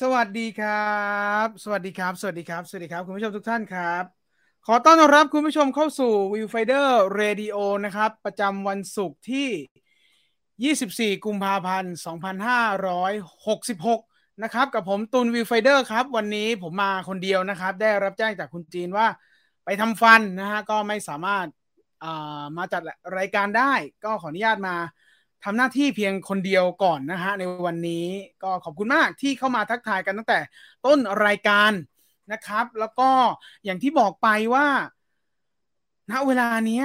สวัสดีครับ สวัสดีครับ สวัสดีครับ สวัสดีครับ คุณผู้ชมทุกท่านครับ ขอต้อนรับคุณผู้ชมเข้าสู่ Viewfinder Radio นะครับ ประจำวันศุกร์ที่ 24 กุมภาพันธ์ 2566 นะครับ กับผมตุน Viewfinder ครับ วันนี้ผมมาคนเดียวนะครับ ได้รับแจ้งจากคุณจีนว่าไปทำฟันนะฮะ ก็ไม่สามารถมาจัดรายการได้ ก็ขออนุญาตมา ทำหน้าที่เพียงคนเดียวก่อนนะฮะในวันนี้ก็ขอบคุณมากที่เข้ามาทักทายกันตั้งแต่ต้นรายการนะครับ แล้วก็อย่างที่บอกไปว่า ณเวลานี้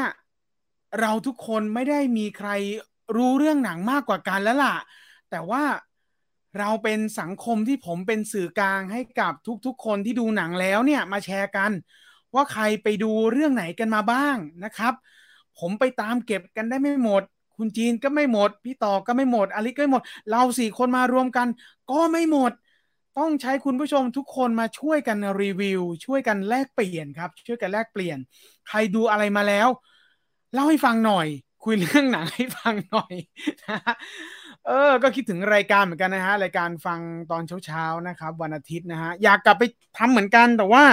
เราทุกคนไม่ได้มีใครรู้เรื่องหนังมากกว่ากันแล้วล่ะ แต่ว่าเราเป็นสังคมที่ผมเป็นสื่อกลางให้กับทุกๆ คนที่ดูหนังแล้วเนี่ยมาแชร์กัน ว่าใครไปดูเรื่องไหนกันมาบ้างนะครับ ผมไปตามเก็บกันได้ไม่หมด คุณจีนก็ไม่หมด พี่ต่อก็ไม่หมดอลิก็ไม่หมด เราสี่คนมารวมกัน ก็ไม่หมด ต้องใช้คุณผู้ชมทุกคนมาช่วยกันรีวิว ช่วยกันแลกเปลี่ยนครับ ช่วยกันแลกเปลี่ยน ใครดูอะไรมาแล้ว เล่าให้ฟังหน่อย คุยเรื่องหนังให้ฟังหน่อยนะเออ ก็คิดถึงรายการเหมือนกันนะฮะ รายการฟังตอนเช้าๆนะครับ วันอาทิตย์นะฮะ อยากกลับไปทำเหมือนกันแต่ว่า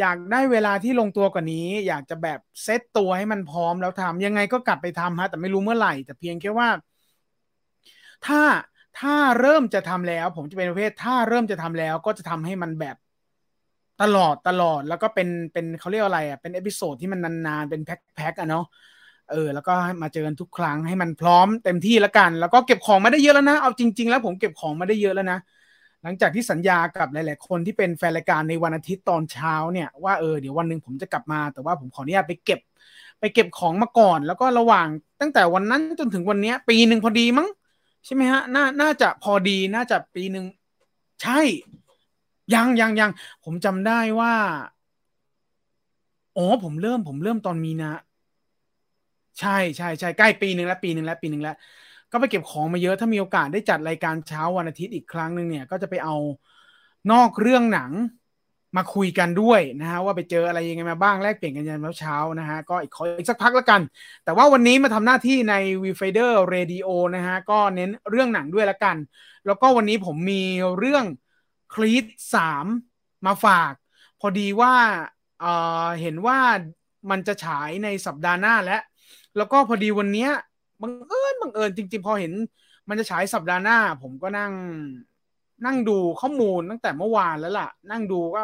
อยากได้เวลาที่ลงตัวกว่านี้ อยากจะแบบเซตตัวให้มันพร้อมแล้วทำยังไงก็กลับไปทำฮะแต่ไม่รู้เมื่อไหร่ แต่เพียงแค่ว่า ถ้าถ้าเริ่มจะทำแล้ว ผมจะเป็นประเภท ถ้าเริ่มจะทำแล้วก็จะทำให้มันแบบตลอดตลอดแล้วก็เป็นเป็นเขาเรียกอะไรอะเป็น episode ที่มันนานๆ เป็น pack pack อะเนาะเออแล้วก็มาเจอกันทุกครั้งให้มันพร้อมเต็มที่แล้วกัน แล้วก็เก็บของมาได้เยอะแล้วนะ เอาจริง ๆ แล้วผมเก็บของมาได้เยอะแล้วนะ หลังจากที่สัญญากับหลาย ๆ คนที่เป็นแฟนรายการในวันอาทิตย์ตอนเช้าเนี่ยว่าเออเดี๋ยววันหนึ่งผมจะกลับมาแต่ว่าผมขออนุญาตไปเก็บ ไปเก็บของมาก่อน แล้วก็ระหว่างตั้งแต่วันนั้นจนถึงวันนี้ปีหนึ่งพอดีมั้งใช่ไหมฮะน่าน่าจะพอดีน่าจะปีหนึ่งใช่ ยังยังยังผมจำได้ว่าอ๋อผมเริ่มผมเริ่มตอนมีนาใช่ใช่ใช่ใกล้ปีหนึ่งแล้วปีหนึ่งแล้วปีหนึ่งแล้ว ก็ไปเก็บของมาเยอะถ้ามีโอกาสได้จัดรายการเช้าวันอาทิตย์อีกครั้งหนึ่งเนี่ย ก็จะไปเอานอกเรื่องหนังมาคุยกันด้วยนะฮะว่าไปเจออะไรยังไงมาบ้างแลกเปลี่ยนกันยันเช้านะฮะก็อีกขออีกสักพักล้วกัน แต่ว่าวันนี้มาทำหน้าที่ใน v i f i d e r Radio นะฮะก็เน้นเรื่องหนังด้วยละกัน แล้วก็วันนี้ผมมีเรื่องคลีตสามมาฝาก พอดีว่าเเห็นว่ามันจะฉายในสัปดาห์หน้าแล้วแล้วก็พอดีวันเนี้ย บังเอิญบังเอิญจริง ๆ พอเห็น มันจะฉายสัปดาห์หน้า ผมก็นั่ง นั่งดูข้อมูลตั้งแต่เมื่อวานแล้วล่ะ นั่งดูก็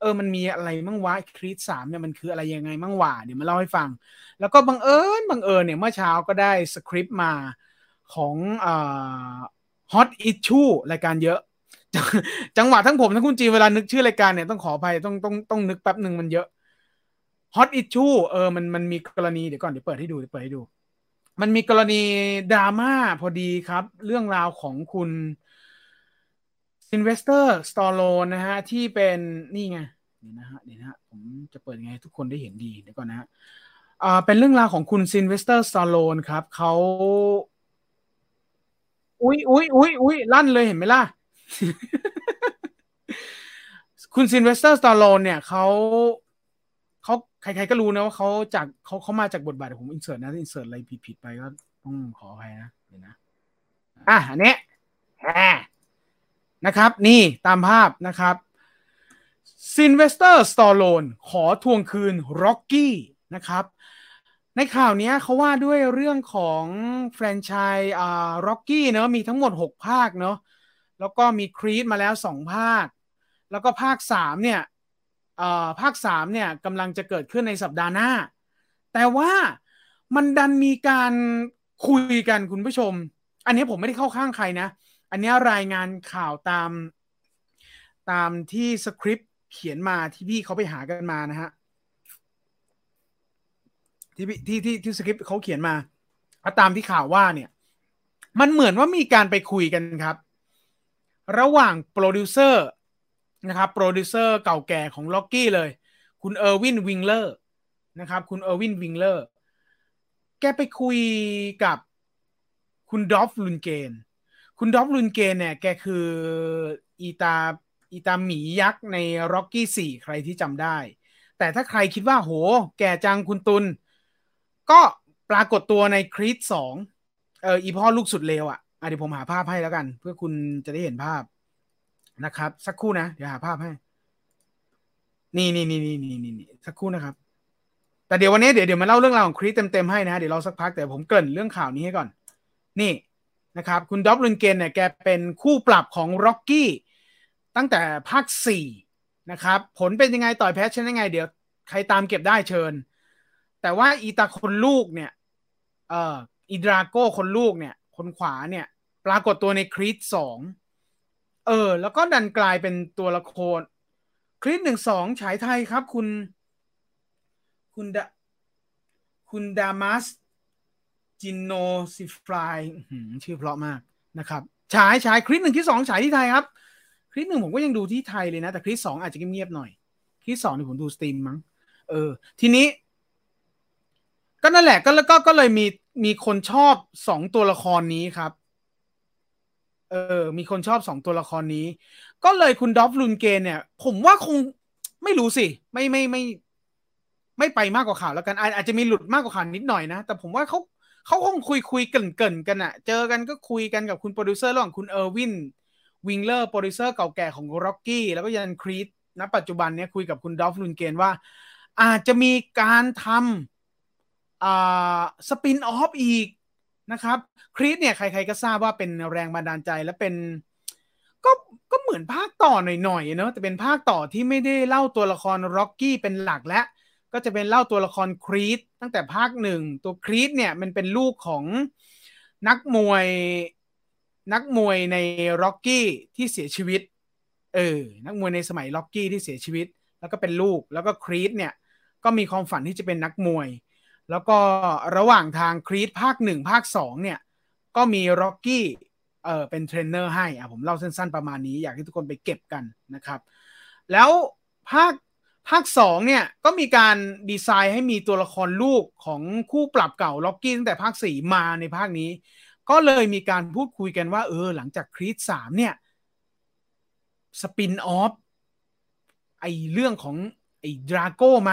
เออมันมีอะไรมั่งวะครีตสามเนี่ยมันคืออะไรยังไงมั่งวะเดี๋ยวมาเล่าให้ฟัง แล้วก็บังเอิญบังเอิญเนี่ยเมื่อเช้าก็ได้สคริปต์มาของฮอตอิชชูรายการเยอะจังหวะทั้งผมทั้งคุณจีเวลานึกชื่อรายการเนี่ยต้องขออภัยต้องต้องต้องนึกแป๊บหนึ่งมันเยอะhot issue เออมันมันมีกรณีเดี๋ยวก่อนเดี๋ยวเปิดให้ดูเดี๋ยวเปิดให้ดู มันมีกรณีดราม่าพอดีครับ เรื่องราวของคุณซิลเวสเตอร์สตอลโลนนะฮะ ที่เป็นนี่ไงเดี๋ยวนะฮะเดี๋ยวนะฮะผมจะเปิดไงทุกคนได้เห็นดีเดี๋ยวก่อนนะฮะอ่าเป็นเรื่องราวของคุณซิลเวสเตอร์สตอลโลนครับเขาอุ้ยอุ้ยอุ้ยอุ้ยลั่นเลยเห็นไหมล่ะ คุณซิลเวสเตอร์สตอลโลนเนี่ยเขา เขาใครๆก็รู้นะว่าเขาจากเขาเขามาจากบทบาทผม insert นะ insert อะไรผิดๆไปก็ต้องขออภัยนะเดี๋ยวนะ อะอันนี้นะครับ นี่ตามภาพนะครับซิลเวสเตอร์สตอลโลนขอทวงคืนร็อกกี้นะครับ ในข่าวนี้เขาว่าด้วยเรื่องของแฟรนไชส์อ่าร็อกกี้เนาะมีทั้งหมด 6 ภาคเนาะแล้วก็มีครีดมาแล้ว 2 ภาค แล้วก็ภาค 3 เนี่ย ภาคสามเนี่ยกำลังจะเกิดขึ้นในสัปดาห์หน้า แต่ว่ามันดันมีการคุยกันคุณผู้ชม อันนี้ผมไม่ได้เข้าข้างใครนะ อันนี้รายงานข่าวตามตามที่สคริปต์เขียนมาที่พี่เขาไปหากันมานะฮะที่ที่ที่ที่สคริปต์เขาเขียนมาตามที่ข่าวว่าเนี่ย มันเหมือนว่ามีการไปคุยกันครับ ระหว่างโปรดิวเซอร์ นะครับโปรดิวเซอร์เก่าแก่ของร็อกกี้เลย คุณเออร์วินวิงเลอร์นะครับ คุณเออร์วินวิงเลอร์แกไปคุยกับคุณดอฟลุนเกน คุณดอฟลุนเกนเนี่ย แกคืออีตาอีตาหมียักษ์ในร็อกกี้สี่ใครที่จำได้ แต่ถ้าใครคิดว่าโห แก่จังคุณตุลก็ปรากฏตัวในครีดสองเอออีพ่อลูกสุดเลวอะ่ะเดี๋ยวผมหาภาพให้แล้วกัน เพื่อคุณจะได้เห็นภาพ นะครับ สักครู่นะ เดี๋ยวหาภาพให้ นี่นี่นี่นี่นี่นี่สักครู่นะครับ แต่เดี๋ยววันนี้เดี๋ยวเดี๋ยวมาเล่าเรื่องราวของคริสเต็มๆให้นะ เดี๋ยวเราสักพักแต่ผมเกริ่นเรื่องข่าวนี้ให้ก่อน นี่นะครับ คุณด็อบลุนเกนเนี่ยแกเป็นคู่ปรับของร็อกกี้ตั้งแต่ภาคสี่นะครับ ผลเป็นยังไงต่อยแพ้ชนะยังไง เดี๋ยวใครตามเก็บได้เชิญ แต่ว่าอีตาคนลูกเนี่ย เอ่ออีดราโก้คนลูกเนี่ย คนขวาเนี่ย ปรากฏตัวในคริสสอง เออ แล้วก็ดันกลายเป็นตัวละครคริสหนึ่งสองฉายไทยครับ คุณ คุณดาคุณดามัสจินโนซิฟลายชื่อเพราะมากนะครับฉายฉายคริสหนึ่งที่สองฉายที่ไทยครับคริสหนึ่งผมก็ยังดูที่ไทยเลยนะ แต่คริสสองอาจจะเงียบๆหน่อยคริสสองนี่ผมดูสตรีมมั้งเออ ทีนี้ ก็นั่นแหละก็แล้วก็ก็เลยมีมีคนชอบสองตัวละครนี้ครับ เออ มีคนชอบสองตัวละครนี้ ก็เลยคุณดอฟลุนเกนเนี่ย ผมว่าคงไม่รู้สิ ไม่ไม่ไม่ ไม่ไปมากกว่าข่าวแล้วกัน อาจจะมีหลุดมากกว่าข่าวนิดหน่อยนะ แต่ผมว่าเขาเขาคงคุยคุยเกินเกินกันอะเจอกันก็คุยกันกับคุณโปรดิวเซอร์ระหว่างคุณเออร์วินวิงเลอร์โปรดิวเซอร์เก่าแก่ของร็อกกี้แล้วก็ยันครีดณปัจจุบันเนี้ยคุยกับคุณดอฟลุนเกนว่า อาจจะมีการทำอ่า spin-off อีก นะครับครีดเนี่ยใครๆก็ทราบว่าเป็นแรงบันดาลใจและเป็นก็ก็เหมือนภาคต่อหน่อยๆเนาะแต่เป็นภาคต่อที่ไม่ได้เล่าตัวละครร็อกกี้เป็นหลักและก็จะเป็นเล่าตัวละครครีดตั้งแต่ภาคหนึ่งตัวครีดเนี่ยมันเป็นลูกของนักมวยนักมวยในร็อกกี้ที่เสียชีวิตเออนักมวยในสมัยร็อกกี้ที่เสียชีวิต แล้วก็เป็นลูกแล้วก็ครีดเนี่ยก็มีความฝันที่จะเป็นนักมวย แล้วก็ระหว่างทางครีดภาคหนึ่งภาคสองเนี่ย ก็มีร็อกกี้เออเป็นเทรนเนอร์ให้อะผมเล่าสั้นๆประมาณนี้ อยากให้ทุกคนไปเก็บกันนะครับ แล้วภาคภาคสองเนี่ย ก็มีการดีไซน์ให้มีตัวละครลูกของคู่ปรับเก่าร็อกกี้ตั้งแต่ภาคสี่มาในภาคนี้ ก็เลยมีการพูดคุยกันว่า เออ หลังจากครีดสามเนี่ย spin-off ไอเรื่องของไอดราโก้ไหม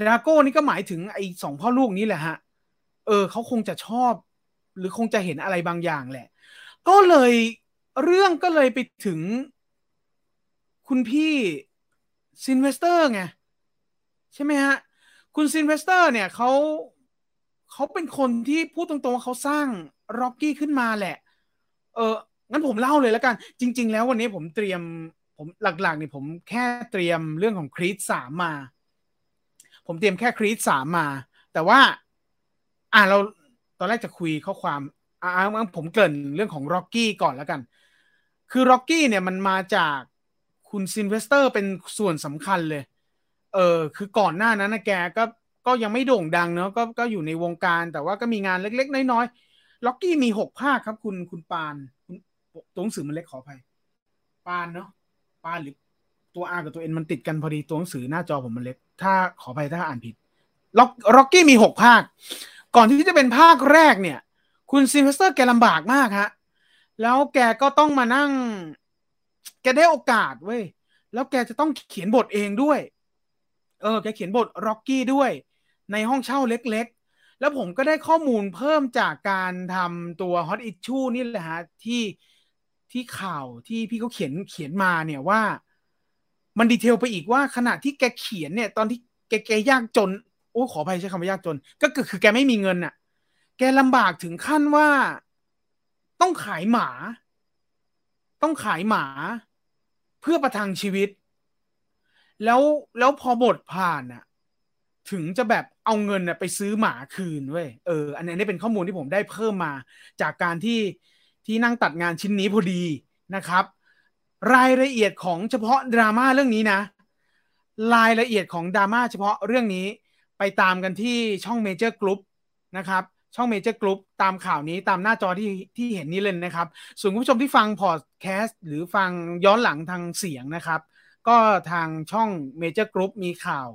ดราโก้นี่ก็หมายถึงไอ้สองพ่อลูกนี้แหละฮะ เออเขาคงจะชอบ หรือคงจะเห็นอะไรบางอย่างแหละ ก็เลยเรื่องก็เลยไปถึง คุณพี่ซิลเวสเตอร์ไงใช่ไหมฮะ คุณซิลเวสเตอร์เนี่ยเขาเขาเป็นคนที่พูดตรงๆว่าเขาสร้างร็อกกี้ขึ้นมาแหละ เอองั้นผมเล่าเลยแล้วกัน จริง ๆ แล้ววันนี้ผมเตรียมผมหลักๆเนี่ยผมแค่เตรียมเรื่องของ Creed สามมา ผมเตรียมแค่ Creed สามมา แต่ว่า อ่าเราตอนแรกจะคุยข้อความอ่าผมเกริ่นเรื่องของร็อกกี้ก่อนแล้วกัน คือร็อกกี้เนี่ยมันมาจากคุณซิลเวสเตอร์เป็นส่วนสำคัญเลย เออคือก่อนหน้านั้นนะแกก็ก็ยังไม่โด่งดังเนาะก็ก็อยู่ในวงการ แต่ว่าก็มีงานเล็กๆ น้อยๆร็อกกี้มีหกภาคครับ คุณคุณปานคุณตัวหนังสือมันเล็กขออภัยปานเนาะปานหรือตัว R กับตัว N มันติดกันพอดีตัวหนังสือหน้าจอผมมันเล็ก ถ้าขออภัยถ้าอ่านผิดร็อกร็อกกี้มีหกภาค ก่อนที่จะเป็นภาคแรกเนี่ย คุณซิลเวสเตอร์แกลำบากมากฮะแล้วแกก็ต้องมานั่ง แกได้โอกาสเว้ยแล้วแกจะต้องเขียนบทเองด้วย เออ แกเขียนบทร็อกกี้ด้วย ในห้องเช่าเล็กๆ แล้วผมก็ได้ข้อมูลเพิ่มจากการทำตัว Hot Issue นี่แหละฮะที่ที่ข่าวที่พี่เขาเขียนเขียนมาเนี่ยว่า มันดีเทลไปอีกว่าขณะที่แกเขียนเนี่ย ตอนที่แกแกยากจน โอ้ขออภัยใช้คำว่ายากจน ก็คือคือแกไม่มีเงินน่ะ แกลำบากถึงขั้นว่าต้องขายหมา ต้องขายหมาเพื่อประทังชีวิต แล้วแล้วพอบทผ่านอะถึงจะแบบเอาเงินอะไปซื้อหมาคืนเว้ยเอออันนี้เป็นข้อมูลที่ผมได้เพิ่มมา จากการที่ที่นั่งตัดงานชิ้นนี้พอดีนะครับ รายละเอียดของเฉพาะดราม่าเรื่องนี้นะ รายละเอียดของดราม่าเฉพาะเรื่องนี้ไปตามกันที่ช่องเมเจอร์กรุ๊ปนะครับ ช่องเมเจอร์กรุ๊ปตามข่าวนี้ตามหน้าจอที่ที่เห็นนี้เลยนะครับ ส่วนคุณผู้ชมที่ฟังพอดแคสต์หรือฟังย้อนหลังทางเสียงนะครับ ก็ทางช่องเมเจอร์กรุ๊ปมีข่าว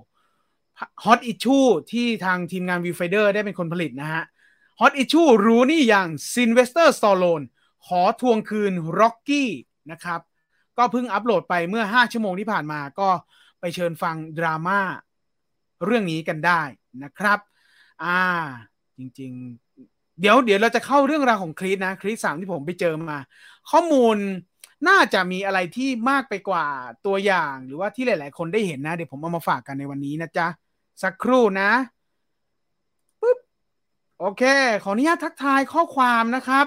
Hot Issue ที่ทางทีมงาน Viewfinder ได้เป็นคนผลิตนะฮะHot Issue รู้นี่อย่างซิลเวสเตอร์สตอลโลนขอทวงคืนร็อกกี้นะครับ ก็เพิ่งอัปโหลดไปเมื่อ 5 ชั่วโมงที่ผ่านมาก็ไปเชิญฟังดราม่าเรื่องนี้กันได้นะครับ อ่า จริง ๆ เดี๋ยวเดี๋ยวเราจะเข้าเรื่องราวของ Creed นะ Creed สามที่ผมไปเจอมา ข้อมูลน่าจะมีอะไรที่มากไปกว่าตัวอย่างหรือว่าที่หลาย ๆ คนได้เห็นนะ เดี๋ยวผมเอามาฝากกันในวันนี้นะจ๊ะ สักครู่นะปุ๊บโอเค ขออนุญาตทักทายข้อความนะครับ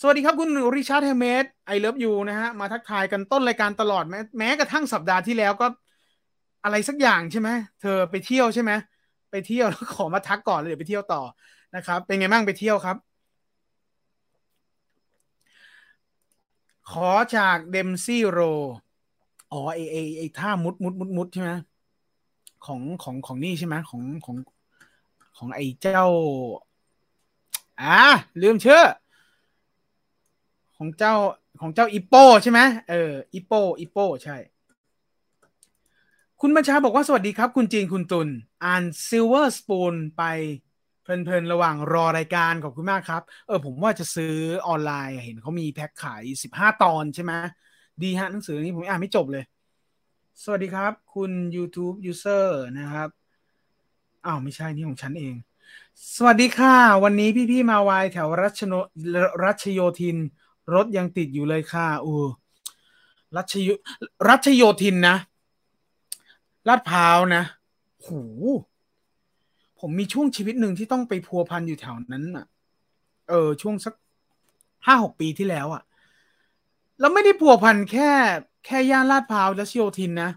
สวัสดีครับคุณริชาร์ดเฮเมส I love you นะฮะ มาทักทายกันต้นรายการตลอดแม้แม้กระทั่งสัปดาห์ที่แล้วก็อะไรสักอย่างใช่ไหมเธอไปเที่ยวใช่ไหมไปเที่ยวแล้วขอมาทักก่อนเลยเดี๋ยวไปเที่ยวต่อนะครับ เป็นไงบ้างไปเที่ยวครับ ขอจากเดมซี่โรอ๋อไอไอไอท่ามุดมุดมุดมุดใช่ไหมของของของนี่ใช่ไหมของของของไอเจ้า อ่าลืมเชื่อ ของเจ้าของเจ้าอีโปใช่ไหมเอออีโปอีโปใช่ คุณบัญชาบอกว่าสวัสดีครับ คุณจีนคุณตุลอ่านซิลเวอร์สปูนไปเพลินๆ ระหว่างรอรายการขอบคุณมากครับ เออ ผมว่าจะซื้อออนไลน์เห็นเขามีแพ็คขายสิบห้าตอนใช่ไหมดีฮะหนังสือนี้ผมอ่านไม่จบเลย สวัสดีครับ คุณ YouTube User นะครับอ้าวไม่ใช่นี่ของฉันเอง สวัสดีค่ะ วันนี้พี่ๆ มาวายแถวรัชโนรัชโยธิน รถยังติดอยู่เลยค่ะอูรัชยุรัชโยธินนะลาดพร้าวนะหูผมมีช่วงชีวิตหนึ่งที่ต้องไปพัวพันอยู่แถวนั้นอะ เออ ช่วงสักห้าหกปีที่แล้วอะ แล้วไม่ได้พัวพันแค่ แค่ย่านลาดพร้าวและชิโยธินนะ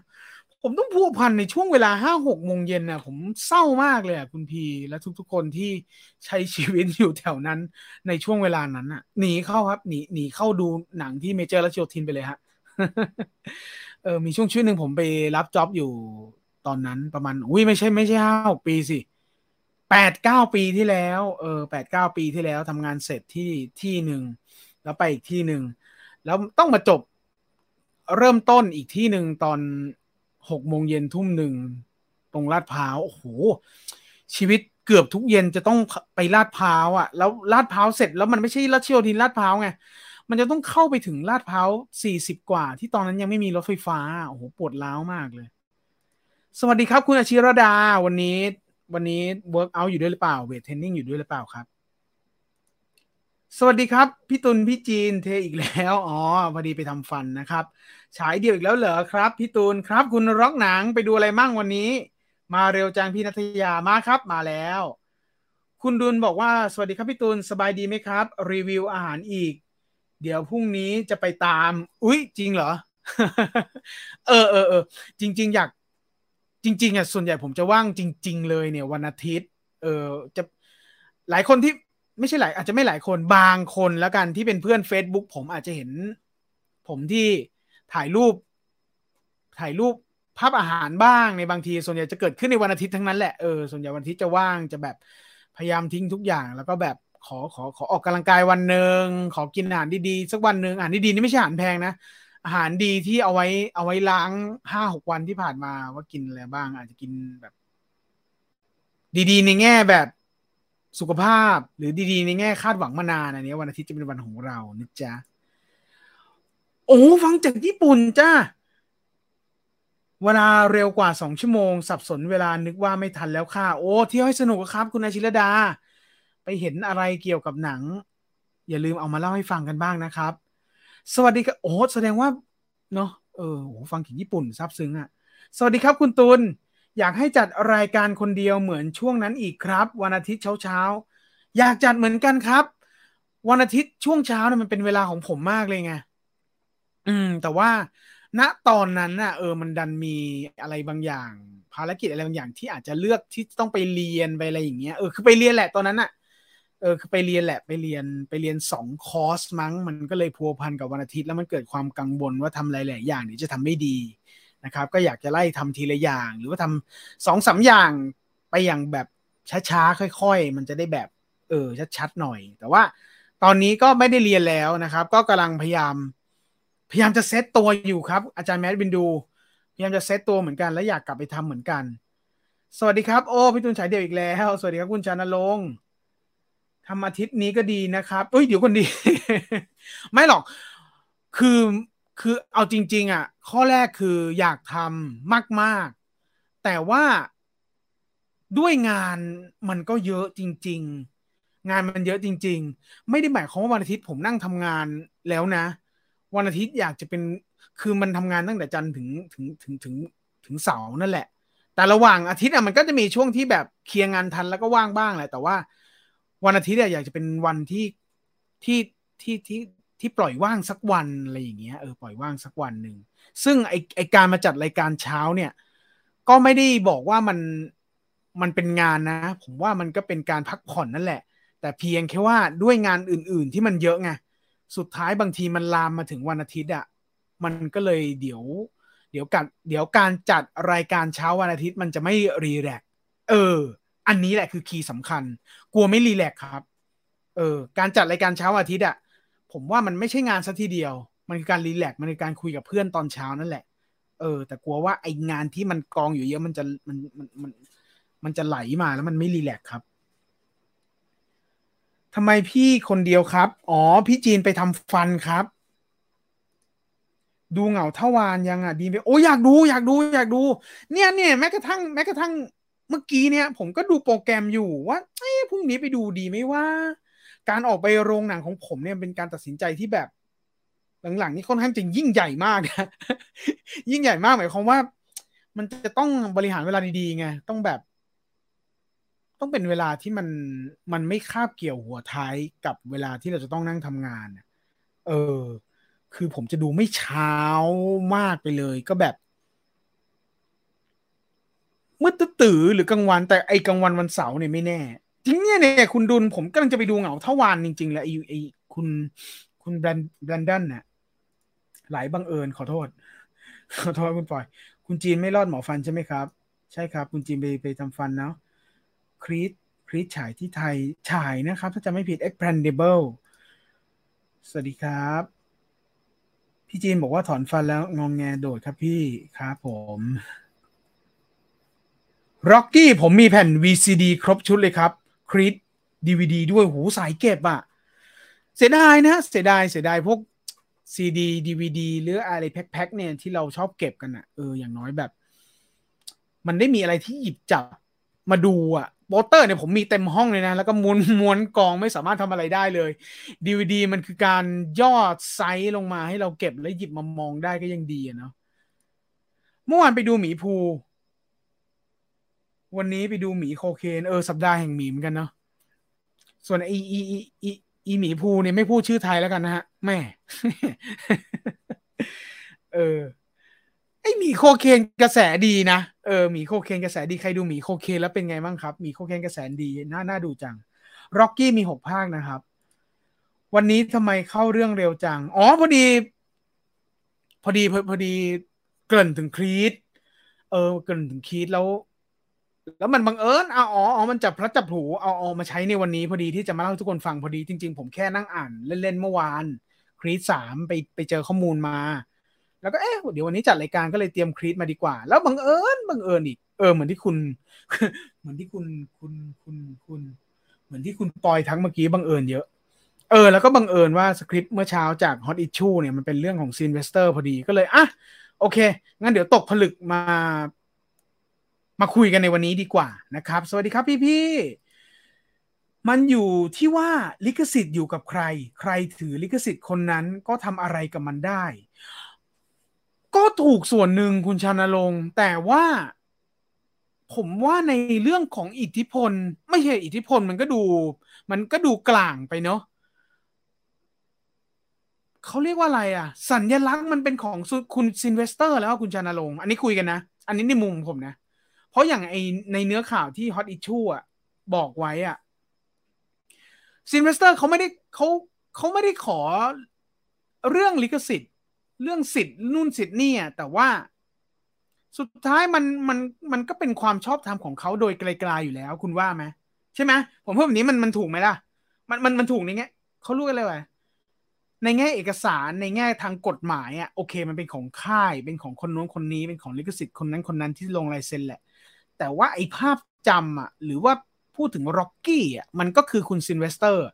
ผมต้องพัวพันในช่วงเวลาห้าหกโมงเย็นนะผมเศร้ามากเลยอะคุณพีและทุกๆคนที่ใช้ชีวิตอยู่แถวนั้นในช่วงเวลานั้นอะหนีเข้าครับหนีหนีเข้าดูหนังที่เมเจอร์และโอทินไปเลยฮะเออมีช่วงชีวิตหนึ่งผมไปรับจ็อบอยู่ตอนนั้นประมาณอุ้ยไม่ใช่ไม่ใช่ห้าหกปีสิแปดเก้าปีที่แล้วเออแปดเก้าปีที่แล้วทำงานเสร็จที่ที่หนึ่งแล้วไปอีกที่หนึ่งแล้วต้องมาจบเริ่มต้นอีกที่หนึ่งตอน หกโมงเย็นทุ่มหนึ่งตรงลาดพร้าวโอ้โหชีวิตเกือบทุกเย็นจะต้องไปลาดพร้าวอะ แล้วลาดพร้าวเสร็จแล้วมันไม่ใช่ลาดเชียวดินลาดพร้าวไงมันจะต้องเข้าไปถึงลาดพร้าวสี่สิบกว่า ที่ตอนนั้นยังไม่มีรถไฟฟ้าโอ้โหปวดร้าวมากเลย สวัสดีครับคุณอาชิรดา วันนี้ วันนี้ workout อยู่ด้วยหรือเปล่า weight training อยู่ด้วยหรือเปล่าครับ สวัสดีครับ พี่ตุลพี่จีนเทอีกแล้วอ๋อพอดีไปทำฟันนะครับ ฉายเดี่ยวอีกแล้วเหรอครับ พี่ตูนครับ คุณร็อกหนังไปดูอะไรมั่งวันนี้ มาเร็วจังพี่นัทยามาครับ มาแล้ว คุณดุลบอกว่าสวัสดีครับพี่ตูนสบายดีไหมครับ รีวิวอาหารอีก เดี๋ยวพรุ่งนี้จะไปตาม อุ้ยจริงเหรอ เออเออเออจริง ๆ อยาก จริง ๆอะส่วนใหญ่ผมจะว่างจริง ๆ เลยเนี่ยวันอาทิตย์ เออจะหลายคนที่ ไม่ใช่หลายอาจจะไม่หลายคนบางคนแล้วกันที่เป็นเพื่อน Facebook ผมอาจจะเห็น ผมที่ถ่ายรูป ถ่ายรูปภาพอาหารบ้างในบางที ส่วนใหญ่จะเกิดขึ้นในวันอาทิตย์ทั้งนั้นแหละเออส่วนใหญ่วันอาทิตย์จะว่างจะแบบพยายามทิ้งทุกอย่างแล้วก็แบบขอขอขอออกกำลังกายวันหนึ่งขอกินอาหารดีๆสักวันหนึ่งอาหารดีๆนี่ไม่ใช่อาหารแพงนะอาหารดีที่เอาไว้เอาไว้ล้างห้าหกวันที่ผ่านมาว่ากินอะไรบ้าง อาจจะกินแบบ ดีๆ ในแง่แบบ สุขภาพหรือดีๆ ในแง่คาดหวังมานานอันนี้วันอาทิตย์จะเป็นวันของเรานะจ๊ะ โอ้ฟังจากญี่ปุ่นจ้าเวลาเร็วกว่าสองชั่วโมง สับสนเวลานึกว่าไม่ทันแล้วค่ะ โอ้เที่ยวให้สนุกครับ คุณอาชิรดา ไปเห็นอะไรเกี่ยวกับหนัง อย่าลืมเอามาเล่าให้ฟังกันบ้างนะครับ สวัสดีครับโอ้แสดงว่าเนาะเออโอ้ฟังถึงญี่ปุ่นซาบซึ้งอะ่ะสวัสดีครับคุณตุล อยากให้จัดรายการคนเดียวเหมือนช่วงนั้นอีกครับ วันอาทิตย์เช้าเช้าอยากจัดเหมือนกันครับ วันอาทิตย์ช่วงเช้าเนี่ยมันเป็นเวลาของผมมากเลยไงอืม แต่ว่าณตอนนั้นน่ะเออมันดันมีอะไรบางอย่าง ภารกิจอะไรบางอย่างที่อาจจะเลือกที่ต้องไปเรียนไปอะไรอย่างเงี้ยเออคือไปเรียนแหละตอนนั้นน่ะเออคือไปเรียนแหละไปเรียนไปเรียนสองคอร์สมั้ง มันก็เลยพัวพันกับวันอาทิตย์แล้วมันเกิดความกังวลว่าทำหลายๆอย่างเดี๋ยวจะทำไม่ดี นะครับก็อยากจะไล่ทำทีละอย่าง หรือว่าทำสองสาอย่างไปอย่างแบบช้าๆค่อย ๆ มันจะได้แบบเออชัดๆหน่อย แต่ว่าตอนนี้ก็ไม่ได้เรียนแล้วนะครับ ก็กำลังพยายาม พยายามจะเซตตัวอยู่ครับ อาจารย์แมดบินดู พยายามจะเซตตัวเหมือนกันแล้วอยากกลับไปทำเหมือนกัน สวัสดีครับโอ้พี่ตุนฉายเดียวอีกแล้ว สวัสดีครับคุณชานลงทำอาทิตย์นี้ก็ดีนะครับเอ้ยเดี๋ยวคนดี ไม่หรอก คือ คือเอาจริง ๆ อะ ข้อแรกคืออยากทำมากๆ แต่ว่าด้วยงานมันก็เยอะจริง ๆ งานมันเยอะจริง ๆ ไม่ได้หมายความว่าวันอาทิตย์ผมนั่งทำงานแล้วนะ วันอาทิตย์อยากจะเป็นคือมันทำงานตั้งแต่จันทร์ถึงถึงถึงถึงถึงเสาร์นั่นแหละ แต่ระหว่างอาทิตย์อะมันก็จะมีช่วงที่แบบเคลียร์งานทันแล้วก็ว่างบ้างแหละแต่ว่า วันอาทิตย์อยากจะเป็นวันที่ที่ที่ที่ ที่ปล่อยว่างสักวันอะไรอย่างเงี้ยเออปล่อยว่างสักวันหนึ่งซึ่งไอไอการมาจัดรายการเช้าเนี่ย ก็ไม่ได้บอกว่ามันมันเป็นงานนะ ผมว่ามันก็เป็นการพักผ่อนนั่นแหละ แต่เพียงแค่ว่าด้วยงานอื่น ๆ ที่มันเยอะไงสุดท้ายบางทีมันลามมาถึงวันอาทิตย์อะ่ะมันก็เลยเดี๋ยว เดี๋ยวการเดี๋ยวการจัดรายการเช้าวันอาทิตย์มันจะไม่รีแลกเออ อันนี้แหละคือคีย์สำคัญ กลัวไม่รีแลกครับ เออ การจัดรายการเช้าอาทิตย์อะ่ะ ผมว่ามันไม่ใช่งานสัทีเดียว มันคือการรีแลกมันคือการคุยกับเพื่อนตอนเช้านั่นแหละ เออ แต่กลัวว่าไองานที่มันกองอยู่เยอะมันจะมันมันมันมันจะไหลมาแล้วมันไม่รีแลกครับทำไมพี่คนเดียวครับ อ๋อ พี่จีนไปทำฟันครับ ดูเหงาเท่าวานยังอะดีไหมโอ้อยากดู อยากดู อยากดู เนี่ยเนี่ยแม้กระทั่งแม้กระทั่งเมื่อกี้เนี่ย ผมก็ดูโปรแกรมอยู่ว่าเอ้พรุ่งนี้ไปดูดีไหมว่า การออกไปโรงหนังของผมเนี่ยเป็นการตัดสินใจที่แบบ หลังๆ นี้ค่อนข้างจะยิ่งใหญ่มากนะยิ่งใหญ่มากหมายความว่า มันจะต้องบริหารเวลาดีๆไงต้องแบบ ต้องเป็นเวลาที่มันมันไม่คาบเกี่ยวหัวท้ายกับเวลาที่เราจะต้องนั่งทำงานเออ คือผมจะดูไม่เช้ามากไปเลย ก็แบบเมื่อตื่นหรือกลางวัน แต่ไอกลางวันวันเสาร์เนี่ยไม่แน่ จริงเนี่ยเนี่ยคุณดุลผมกำลังจะไปดูเหงาเทวานจริงๆแล้วไอ้ไอ้คุณคุณแบรนแบรนดันเนี่ยหลายบังเอิญขอโทษ ขอโทษคุณปอย คุณจีนไม่รอดหมอฟันใช่ไหมครับ ใช่ครับ คุณจีนไปไปทำฟันเนาะครีสครีสฉายที่ไทยฉายนะครับ ถ้าจะไม่ผิด expandable สวัสดีครับ พี่จีนบอกว่าถอนฟันแล้วงองแงโดดครับพี่ครับผมร็อกกี้ผมมีแผ่น VCD ครบชุดเลยครับ Creed ดีวีดีด้วยหูสายเก็บอะเสียดายนะ เสียดายเสียดายพวกซีดีดีวีดีหรืออะไรแพ็คๆเนี่ยที่เราชอบเก็บกันอะเอออย่างน้อยแบบ มันได้มีอะไรที่หยิบจับมาดูอะโปสเตอร์เนี่ยผมมีเต็มห้องเลยนะ แล้วก็ม้วนม้วนกองไม่สามารถทำอะไรได้เลยดีวีดีมันคือการย่อไซส์ลงมาให้เราเก็บแล้วหยิบมามองได้ก็ยังดีอะเนาะเมื่อวานไปดูหมีพูห์ วันนี้ไปดูหมีโคเคนเออสัปดาห์แห่งหมีเหมือนกันเนาะส่วนอีอีอีอีอีหมีภูเนี่ยไม่พูดชื่อไทยแล้วกันนะฮะแม่เออไอหมีโคเคนกระแสดีนะเออหมีโคเคนกระแสดีใครดูหมีโคเคนแล้วเป็นไงบ้างครับหมีโคเคนกระแสดีน่าน่าดูจังร็อกกี้มีหกภาคนะครับ วันนี้ทำไมเข้าเรื่องเร็วจัง อ๋อพอดี พอดีพอดีเกริ่นถึง Creed เออเกริ่นถึง Creed แล้ว แล้วมันบังเอิญเอาอ๋ออ๋อมันจับพลัดจับผลูเอาเอามาใช้ในวันนี้พอดีที่จะมาเล่าให้ทุกคนฟังพอดีจริง ๆ ผมแค่นั่งอ่านเล่นๆเมื่อวาน Creed สามไปไปเจอข้อมูลมา แล้วก็เอ๊ะเดี๋ยววันนี้จัดรายการก็เลยเตรียม Creed มาดีกว่า แล้วบังเอิญบังเอิญอีกเออเหมือนที่คุณ เหมือนที่คุณคุณคุณคุณ เหมือนที่คุณปอยทั้งเมื่อกี้บังเอิญเยอะเออแล้วก็บังเอิญว่าสคริปต์เมื่อเช้าจาก Hot Issue เนี่ยมันเป็นเรื่องของซิลเวสเตอร์พอดีก็เลยอะโอเค งั้นเดี๋ยวตกผลึกมา มาคุยกันในวันนี้ดีกว่านะครับ สวัสดีครับพี่พี่มันอยู่ที่ว่าลิขสิทธิ์อยู่กับใคร ใครถือลิขสิทธิ์คนนั้นก็ทำอะไรกับมันได้ ก็ถูกส่วนหนึ่งคุณชานลง แต่ว่า ผมว่าในเรื่องของอิทธิพล ไม่ใช่อิทธิพลมันก็ดู มันก็ดูกลางไปเนาะเขาเรียกว่าอะไรอะ สัญลักษณ์มันเป็นของคุณซิลเวสเตอร์แล้วคุณชานลง อันนี้คุยกันนะ อันนี้ในมุมผมนะ เพราะอย่างไอในเนื้อข่าวที่ Hot Issue อะบอกไว้อะซิลเวสเตอร์เขาไม่ได้เขาเขาไม่ได้ขอเรื่องลิขสิทธิ์ เรื่องสิทธิ์นู่นสิทธิ์นี่อะแต่ว่าสุดท้ายมันมันมันก็เป็นความชอบธรรมของเขาโดยกลายๆอยู่แล้ว คุณว่าไหมใช่ไหมผมพูดแบบนี้มันมันถูกไหมล่ะ มันมันมันถูกในแง่เขารู้กันเลยว่าในแง่เอกสารในแง่ทางกฎหมายอะโอเค มันเป็นของค่ายเป็นของคนนู้นคนนี้เป็นของลิขสิทธิ์คนนั้นคนนั้นที่ลงลายเซ็นแหละ แต่ว่าไอ้ภาพจำอะหรือว่าพูดถึงร็อกกี้อะมันก็คือคุณซิลเวสเตอร์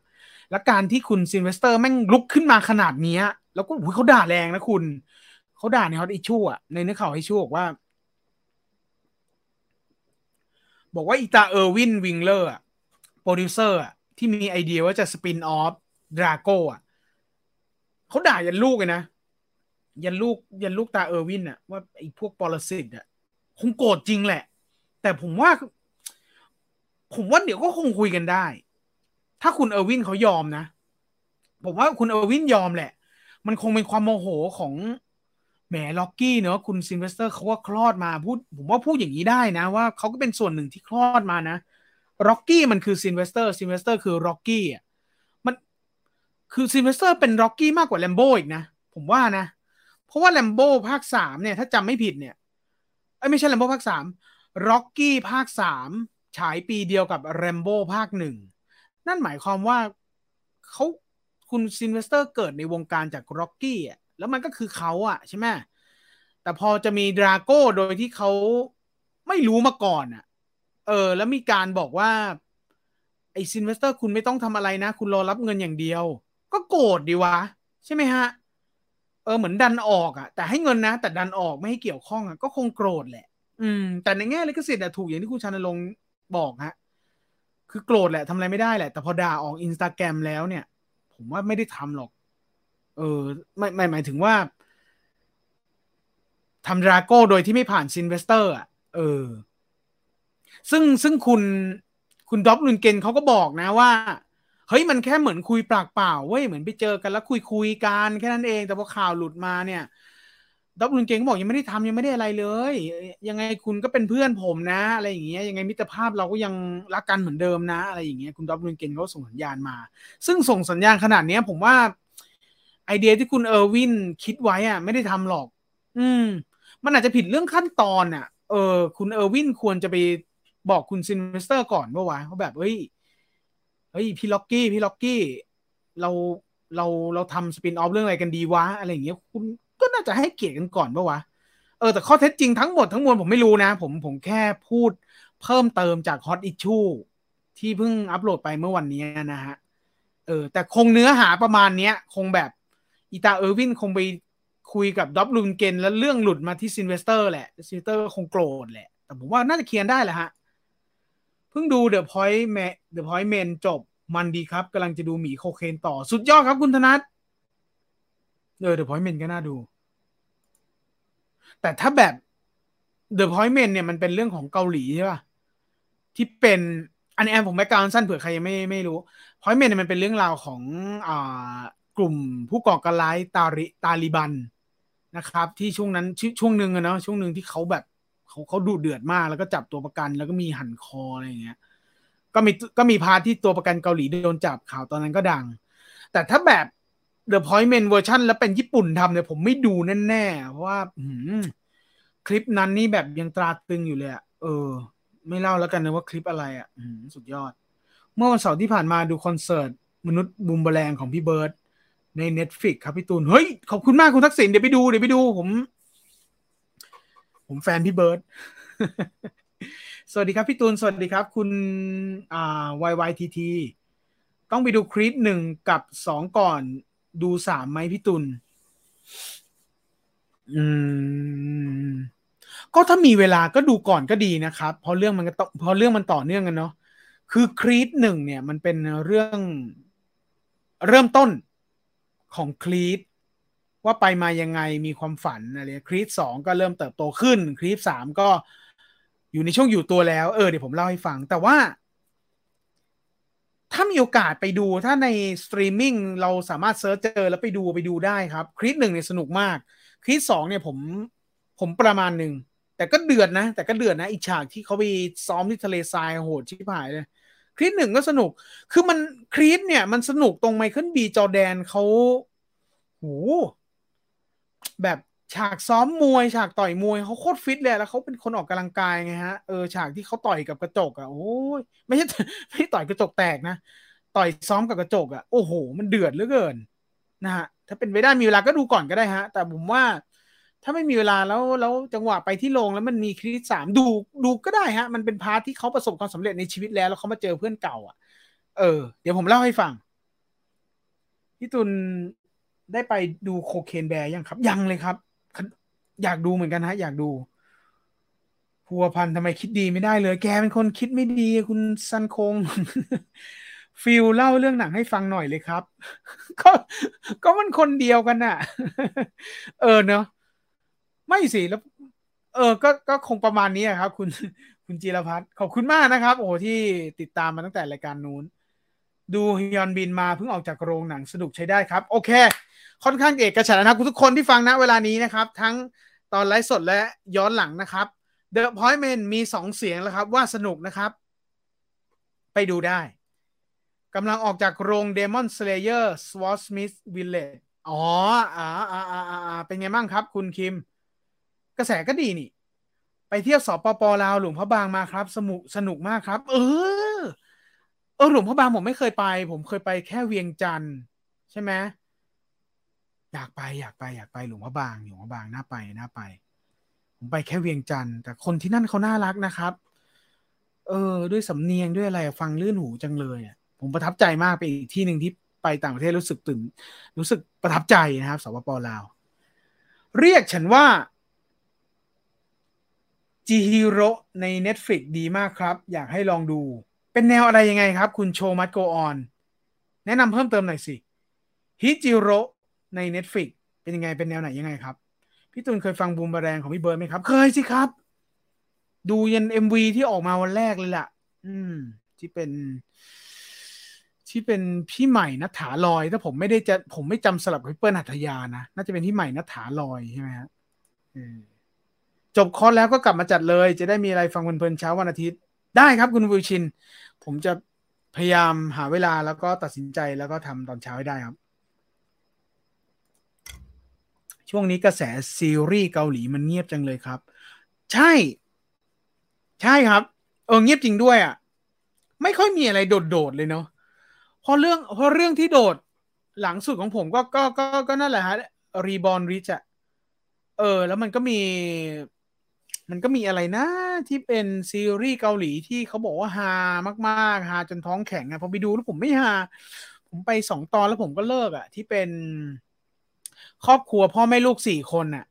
และการที่คุณซิลเวสเตอร์แม่งลุกขึ้นมาขนาดนี้แล้วก็เขาด่าแรงนะคุณ เขาด่าใน Hot Issue อะในเนื้อข่าว Issue บอกว่า บอกว่าอีตาเออร์วินวิงเคลอร์โปรดิวเซอร์ที่มีไอเดียว่าจะ spin-off ดราโก้อะเขาด่ายันลูกเลยนะ ยันลูกยันลูกตาเออร์วินอะว่าไอ้พวกปรสิตอะคงโกรธจริงแหละ แต่ผมว่า ผมว่าเดี๋ยวก็คงคุยกันได้ ถ้าคุณเออร์วินเขายอมนะ ผมว่าคุณเออร์วินยอมแหละ มันคงเป็นความโมโหของแหมร็อกกี้เนอะคุณซิลเวสเตอร์เขาว่าคลอดมาพูด ผมว่าพูดอย่างนี้ได้นะ ว่าเขาก็เป็นส่วนหนึ่งที่คลอดมานะร็อกกี้มันคือซิลเวสเตอร์ซิลเวสเตอร์คือร็อกกี้อะมันคือซิลเวสเตอร์เป็นร็อกกี้มากกว่าแรมโบ้อีกนะ ผมว่านะ เพราะว่าแรมโบ้ภาคสามเนี่ย ถ้าจำไม่ผิดเนี่ยไอ้ไม่ใช่แรมโบ้ภาคสาม ร็อกกี้ภาคสามฉายปีเดียวกับแรมโบ้ภาคหนึ่งนั่นหมายความว่าเขาคุณซิลเวสเตอร์เกิดในวงการจากร็อกกี้อะแล้วมันก็คือเขาอะใช่ไหมแต่พอจะมีดราโก้โดยที่เขาไม่รู้มาก่อนอะ เออ แล้วมีการบอกว่า ไอ้ซิลเวสเตอร์คุณไม่ต้องทำอะไรนะ คุณรอรับเงินอย่างเดียว ก็โกรธดีวะ ใช่ไหมฮะ เออเหมือนดันออกอะแต่ให้เงินนะ แต่ดันออกไม่ให้เกี่ยวข้องอะก็คงโกรธแหละ อืม แต่ในแง่ลิขสิทธิ์อะถูกอย่างที่คุณชานลงบอกฮะ คือโกรธแหละทำอะไรไม่ได้แหละ แต่พอด่าออกอินสตาแกรมแล้วเนี่ย ผมว่าไม่ได้ทำหรอก เออ ไม่ไม่หมายถึงว่าทำดราโก้โดยที่ไม่ผ่านซิลเวสเตอร์อะ เออ ซึ่งซึ่งคุณคุณดอล์ฟลุนด์เกรนเขาก็บอกนะว่า เฮ้ยมันแค่เหมือนคุยปากเปล่าเว้ยเหมือนไปเจอกันแล้วคุยคุยกันแค่นั้นเอง แต่พอข่าวหลุดมาเนี่ย ดอล์ฟลุนด์เกรนก็บอกยังไม่ได้ทำยังไม่ได้อะไรเลย ยังไงคุณก็เป็นเพื่อนผมนะ อะไรอย่างเงี้ยยังไงมิตรภาพเราก็ยังรักกันเหมือนเดิมนะ อะไรอย่างเงี้ยคุณดอล์ฟลุนด์เกรนเขาส่งสัญญาณมา ซึ่งส่งสัญญาณขนาดเนี้ย ผมว่า ไอเดียที่คุณเออร์วินคิดไว้อะ ไม่ได้ทำหรอก อืม มันอาจจะผิดเรื่องขั้นตอนอะ เออ คุณเออร์วินควรจะไปบอกคุณซิลเวสเตอร์ก่อนว่าวะเขาแบบเฮ้ยเฮ้ยพี่ร็อกกี้พี่ร็อกกี้เราเราเราทำ spin-off เรื่องอะไรกันดีวะอะไรอย่างเงี้ยคุณ ก็น่าจะให้เกียรติกันก่อนป่าวะเออแต่ข้อเท็จจริงทั้งหมดทั้งมวลผมไม่รู้นะ ผมผมแค่พูดเพิ่มเติมจาก Hot Issue ที่เพิ่งอัปโหลดไปเมื่อวันนี้นะฮะเออแต่คงเนื้อหาประมาณเนี้ย คงแบบอีตาเออร์วินคงไปคุยกับดอล์ฟลุนด์เกรนแล้วเรื่องหลุดมาที่ซิลเวสเตอร์แหละซิลเวสเตอร์คงโกรธแหละ แต่ผมว่าน่าจะเคลียร์ได้แหละฮะ เพิ่งดู The Point Man The Point Men จบมันดีครับกำลังจะดูหมีโคเคนต่อสุดยอดครับคุณธนัทเออ The Point Men ก็น่าดู แต่ถ้าแบบ The Point Men เนี่ยมันเป็นเรื่องของเกาหลีใช่ป่ะที่เป็นอันนี้ผม background สั้นเผื่อใครยังไม่ไม่รู้ Point Men เนี่ยมันเป็นเรื่องราวของอ่ากลุ่มผู้ก่อการร้ายตาลีตาลีบันนะครับ ที่ช่วงนั้นช่วงหนึ่งอะเนาะช่วงหนึ่งที่เขาแบบเขาเขาดูเดือดมากแล้วก็จับตัวประกัน แล้วก็มีหั่นคออะไรอย่างเงี้ยก็มีก็มี part ที่ตัวประกันเกาหลีโดนจับข่าวตอนนั้นก็ดัง แต่ถ้าแบบ The Point Men เวอร์ชันแล้วเป็นญี่ปุ่นทำเนี่ยผมไม่ดูแน่ๆเพราะว่าคลิปนั้นนี่แบบยังตราตึงอยู่เลยอะเออ ไม่เล่าแล้วกันนะว่าคลิปอะไรอะสุดยอด เมื่อวันเสาร์ที่ผ่านมาดูคอนเสิร์ต มนุษย์บูมเบลงของพี่เบิร์ดใน Netflix ครับพี่ตูน เฮ้ย ขอบคุณมากคุณทักษิณเดี๋ยวไปดูเดี๋ยวไปดูผม ผมแฟนพี่เบิร์ดสวัสดีครับพี่ตูน สวัสดีครับ คุณอ่า YYTT ต้องไปดูคลิปหนึ่งกับสองก่อน ดูสามไหมพี่ตุลอืม ก็ถ้ามีเวลาก็ดูก่อนก็ดีนะครับเพราะเรื่องมันก็เพราะเรื่องมันต่อเนื่องกันเนาะคือครีดหนึ่งเนี่ย มันเป็นเรื่องเริ่มต้นของครีดว่าไปมายังไงมีความฝันอะไรครีดสองก็เริ่มเติบโตขึ้นครีดสามก็อยู่ในช่วงอยู่ตัวแล้ว เออเดี๋ยวผมเล่าให้ฟัง แต่ว่า ถ้ามีโอกาสไปดูถ้าในสตรีมมิ่งเราสามารถ search เจอแล้วไปดูไปดูได้ครับครีดหนึ่งเนี่ยสนุกมากครีดสองเนี่ยผมผมประมาณหนึ่งแต่ก็เดือดนะ แต่ก็เดือดนะอีกฉากที่เขาไปซ้อมที่ทะเลทรายโหดชิบหายเลยครีดหนึ่งก็สนุก คือมันครีดเนี่ยมันสนุกตรงไมเคิลบีจอแดนเขาโหแบบ ฉากซ้อมมวยฉากต่อยมวยเขาโคตรฟิตเลยแล้วเขาเป็นคนออกกำลังกายไงฮะเออฉากที่เขาต่อยกับกระจกอะโอ้ยไม่ใช่ไม่ต่อยกระจกแตกนะต่อยซ้อมกับกระจกอะโอ้โห มันเดือดเหลือเกินนะฮะถ้าเป็นไปได้มีเวลาก็ดูก่อนก็ได้ฮะ แต่ผมว่า ถ้าไม่มีเวลาแล้วแล้วจังหวะไปที่โรงแล้วมันมีครีดสามดูดูก็ได้ฮะ มันเป็น part ที่เขาประสบความสำเร็จในชีวิตแล้วแล้วเขามาเจอเพื่อนเก่า อะ เออ เดี๋ยวผมเล่าให้ฟังพี่ตุลได้ไปดู Cocaine Bear ยังครับ ยังเลยครับ อยากดูเหมือนกันฮะ อยากดูพัวพันทำไมคิดดีไม่ได้เลย แกเป็นคนคิดไม่ดีคุณซันคง ฟิลเล่าเรื่องหนังให้ฟังหน่อยเลยครับ ก็ก็มันคนเดียวกันน่ะ เออเนาะไม่สิแล้ว เออ ก็ก็คงประมาณนี้ครับ คุณคุณจีรพัฒน์ขอบคุณมากนะครับ โอ้ที่ติดตามมาตั้งแต่รายการนู้น ดูฮยอนบินมาเพิ่งออกจากโรงหนังสนุกใช้ได้ครับ โอเค ค่อนข้างเอกฉันท์นะครับทุกคนที่ฟังนะเวลานี้นะครับ ทั้งตอนไลฟ์สดและย้อนหลังนะครับ The Appointment มีสองเสียงแล้วครับ ว่าสนุกนะครับ ไปดูได้กำลังออกจากโรง Demon Slayer Sword Smith Village อ๋ออ่าอ่าอ่าอ่าเป็นไงบ้างครับ คุณคิม กระแสก็ดีนี่ ไปเที่ยวสปปลาวหลวงพระบางมาครับ สนุกสนุกมากครับ เออเออหลวงพระบางผมไม่เคยไป ผมเคยไปแค่เวียงจันทร์ใช่ไหม อยากไปอยากไปอยากไปหลวงพระบางหลวงพระบางน่าไปน่าไป ผมไปแค่เวียงจันทร์แต่คนที่นั่นเขาน่ารักนะครับ เออ ด้วยสำเนียงด้วยอะไรฟังลื่นหูจังเลยอะผมประทับใจมากไปอีกที่หนึ่งที่ไปต่างประเทศรู้สึกตื่น รู้สึกประทับใจนะครับสปปลาว เรียกฉันว่าจีฮีโร่ใน Netflix ดีมากครับ อยากให้ลองดู เป็นแนวอะไรยังไงครับ คุณโชมัตโกออน แนะนำเพิ่มเติมหน่อยสิฮิจิโร่ ใน Netflix เป็นยังไงเป็นแนวไหนยังไงครับ พี่ตุนเคยฟังบูมบาแรงของพี่เบิร์ดไหมครับ เคยสิครับ ดูยัน MV ที่ออกมาวันแรกเลยล่ะ อืม ที่เป็น ที่เป็นพี่ใหม่นัฐาลอย ถ้าผมไม่ได้จะผมไม่จำสลับกับเปิ้ลหัตยานะ น่าจะเป็นพี่ใหม่นัฐาลอยใช่ไหมฮะจบคอร์สแล้วก็กลับมาจัดเลย จะได้มีอะไรฟังเพลินๆเช้าวันอาทิตย์ ได้ครับคุณวิชิน ผมจะพยายามหาเวลาแล้วก็ตัดสินใจแล้วก็ทำตอนเช้าให้ได้ครับ ช่วงนี้กระแสซีรีส์เกาหลีมันเงียบจังเลยครับ ใช่ ใช่ครับ เออเงียบจริงด้วยอะ ไม่ค่อยมีอะไรโดดๆเลยเนาะพอเรื่องพอเรื่องที่โดดหลังสุดของผมก็ก็ก็ก็นั่นแหละฮะรีบอลริชอะเออ แล้วมันก็มี มันก็มีอะไรนะที่เป็นซีรีส์เกาหลีที่เขาบอกว่าฮามากๆฮาจนท้องแข็งอะพอไปดูแล้วผมไม่ฮาผมไปสองตอนแล้วผมก็เลิกอะที่เป็น ครอบครัวพ่อแม่ลูกสี่คนอะ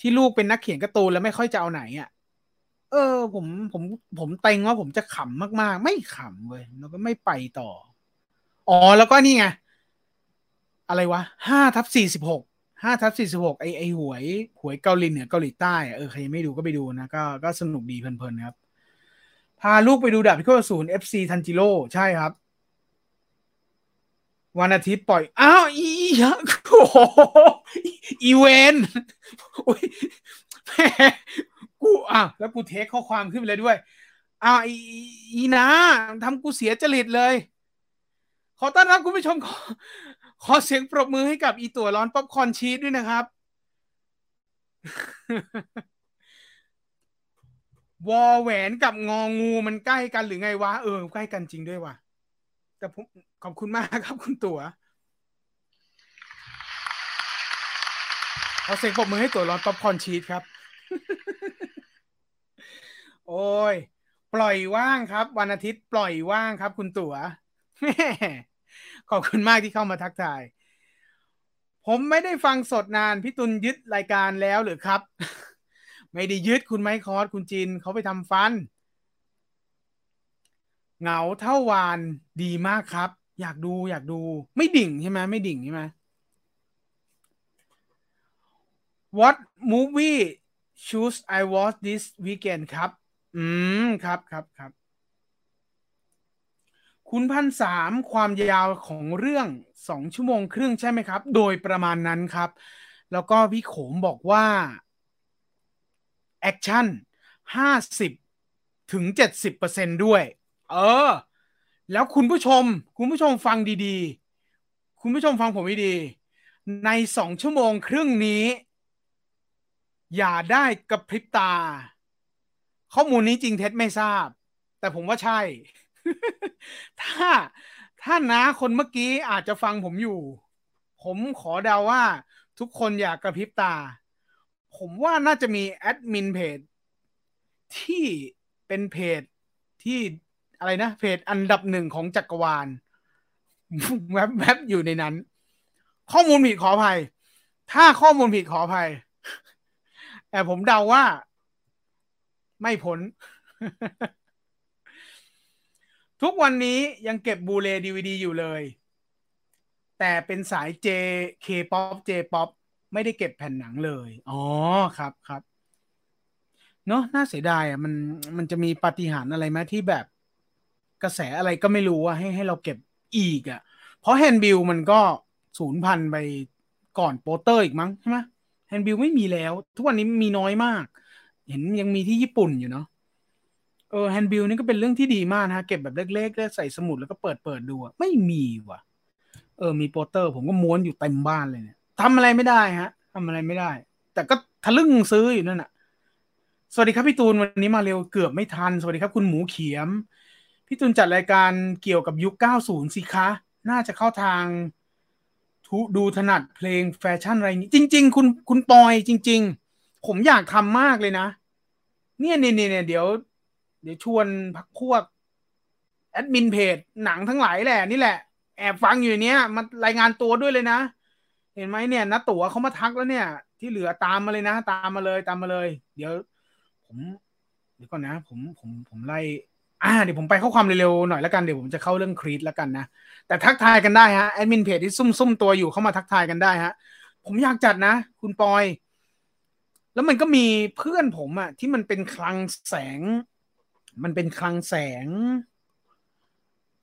ที่ลูกเป็นนักเขียนการ์ตูนแล้วไม่ค่อยจะเอาไหนอะ เออ ผมผมผมเต็งว่าผมจะขำมากๆ ไม่ขำเว้ยแล้วก็ไม่ไปต่อ อ๋อแล้วก็นี่ไงอะไรวะห้าทับสี่สิบหกห้าทับสี่สิบหกไอไอหวย หวยเกาหลีเหนือเกาหลีใต้เออใครไม่ดูก็ไปดูนะก็ก็สนุกดีเพลินๆครับ พาลูกไปดูดาบพิฆาตศูนย์เอฟซีทันจิโร่ใช่ครับ วันอาทิตย์ปล่อย อ้าวอีโอ้โหอีเวนโอ้ยแม่กูอะแล้วกูเทคข้อความขึ้นไปเลยด้วยอ้าวอีนะทำกูเสียจริตเลย ขอต้อนรับคุณผู้ชมขอขอเสียงปรบมือให้กับอีตัวร้อนป๊อปคอร์นชีสด้วยนะครับ วอแหวนกับงองูมันใกล้กันหรือไงวะ เออ ใกล้กันจริงด้วยว่ะ แต่ผมขอบคุณมากครับคุณตัวขอเสียงปรบมือให้ตัวร้อนป๊อปคอร์นชีสครับ โอ้ย ปล่อยว่างครับ วันอาทิตย์ปล่อยว่างครับ คุณตัวขอบคุณมากที่เข้ามาทักทาย ผมไม่ได้ฟังสดนาน พี่ตุลยึดรายการแล้วหรือครับ ไม่ได้ยึดคุณไมค์คอร์สคุณจินเขาไปทำฟัน เหงาเท่าวานดีมากครับ อยากดูอยากดู ไม่ดิ่งใช่ไหมไม่ดิ่งใช่ไหม What movie should I watch this weekend ครับ อืม ครับครับครับ คุณพันสามความยาวของเรื่องสองชั่วโมงครึ่งใช่ไหมครับ โดยประมาณนั้นครับ แล้วก็พี่โขมบอกว่าแอคชั่นห้าสิบถึงเจ็ดสิบเปอร์เซ็นต์ด้วย เออ แล้วคุณผู้ชม คุณผู้ชมฟังดีๆ คุณผู้ชมฟังผมดีๆในสองชั่วโมงครึ่งนี้ อย่าได้กระพริบตา ข้อมูลนี้จริงเท็จไม่ทราบ แต่ผมว่าใช่ ถ้าถ้าน้าคนเมื่อกี้อาจจะฟังผมอยู่ ผมขอเดาว่า ทุกคนอยากกระพริบตา ผมว่าน่าจะมีแอดมินเพจที่เป็นเพจที่ อะไรนะเพจอันดับหนึ่งของจักรวาลแวบแวบอยู่ในนั้น ข้อมูลผิดขออภัย ถ้าข้อมูลผิดขออภัย แต่ผมเดาว่า ไม่พ้น ทุกวันนี้ยังเก็บ Blu-ray DVD อยู่เลย แต่เป็นสายเจ K-pop J-pop ไม่ได้เก็บแผ่นหนังเลย อ๋อครับครับเนาะน่าเสียดายอะมันมันจะมีปาฏิหาริย์อะไรไหมที่แบบ กระแสอะไรก็ไม่รู้อะให้ให้เราเก็บอีกอะเพราะ handbill มันก็สูญพันธุ์ไปก่อนโปสเตอร์อีกมั้งใช่ไหม handbill ไม่มีแล้ว ทุกวันนี้มีน้อยมาก เห็นยังมีที่ญี่ปุ่นอยู่เนาะเออ handbill นี่ก็เป็นเรื่องที่ดีมากนะเก็บแบบเล็กๆแล้วใส่สมุดแล้วก็เปิดเปิดดูอะไม่มีว่ะ เออ มีโปสเตอร์ผมก็ม้วนอยู่เต็มบ้านเลยเนี่ยทำอะไรไม่ได้ฮะทำอะไรไม่ได้ แต่ก็ทะลึ่งซื้ออยู่นั่นอะสวัสดีครับพี่ตูนวันนี้มาเร็วเกือบไม่ทัน สวัสดีครับคุณหมูเขียม พี่ตูนจัดรายการเกี่ยวกับยุค 90 สิคะ น่าจะเข้าทางทุดูถนัดเพลงแฟชั่นอะไรนี้ จริง ๆ คุณคุณปอยจริง ๆ ผมอยากทำมากเลยนะ เนี่ยเนี่ยเนี่ยเดี๋ยว เดี๋ยวชวนพักพวกแอดมินเพจหนังทั้งหลายแหละนี่แหละ แอบฟังอยู่เนี้ยมารายงานตัวด้วยเลยนะ เห็นไหมเนี่ยนัตั๋วเขามาทักแล้วเนี่ย ที่เหลือตามมาเลยนะ ตามมาเลยตามมาเลย เดี๋ยว ผม เดี๋ยวก่อนนะ ผมผมผมไล่ อ่าเดี๋ยวผมไปเข้าความเร็วๆหน่อยแล้วกันเดี๋ยวผมจะเข้าเรื่องครีดแล้วกันนะ แต่ทักทายกันได้ฮะแอดมินเพจที่ซุ่มซุ่มตัวอยู่เข้ามาทักทายกันได้ฮะ ผมอยากจัดนะ คุณปอย แล้วมันก็มีเพื่อนผมอะที่มันเป็นคลังแสง มันเป็นคลังแสง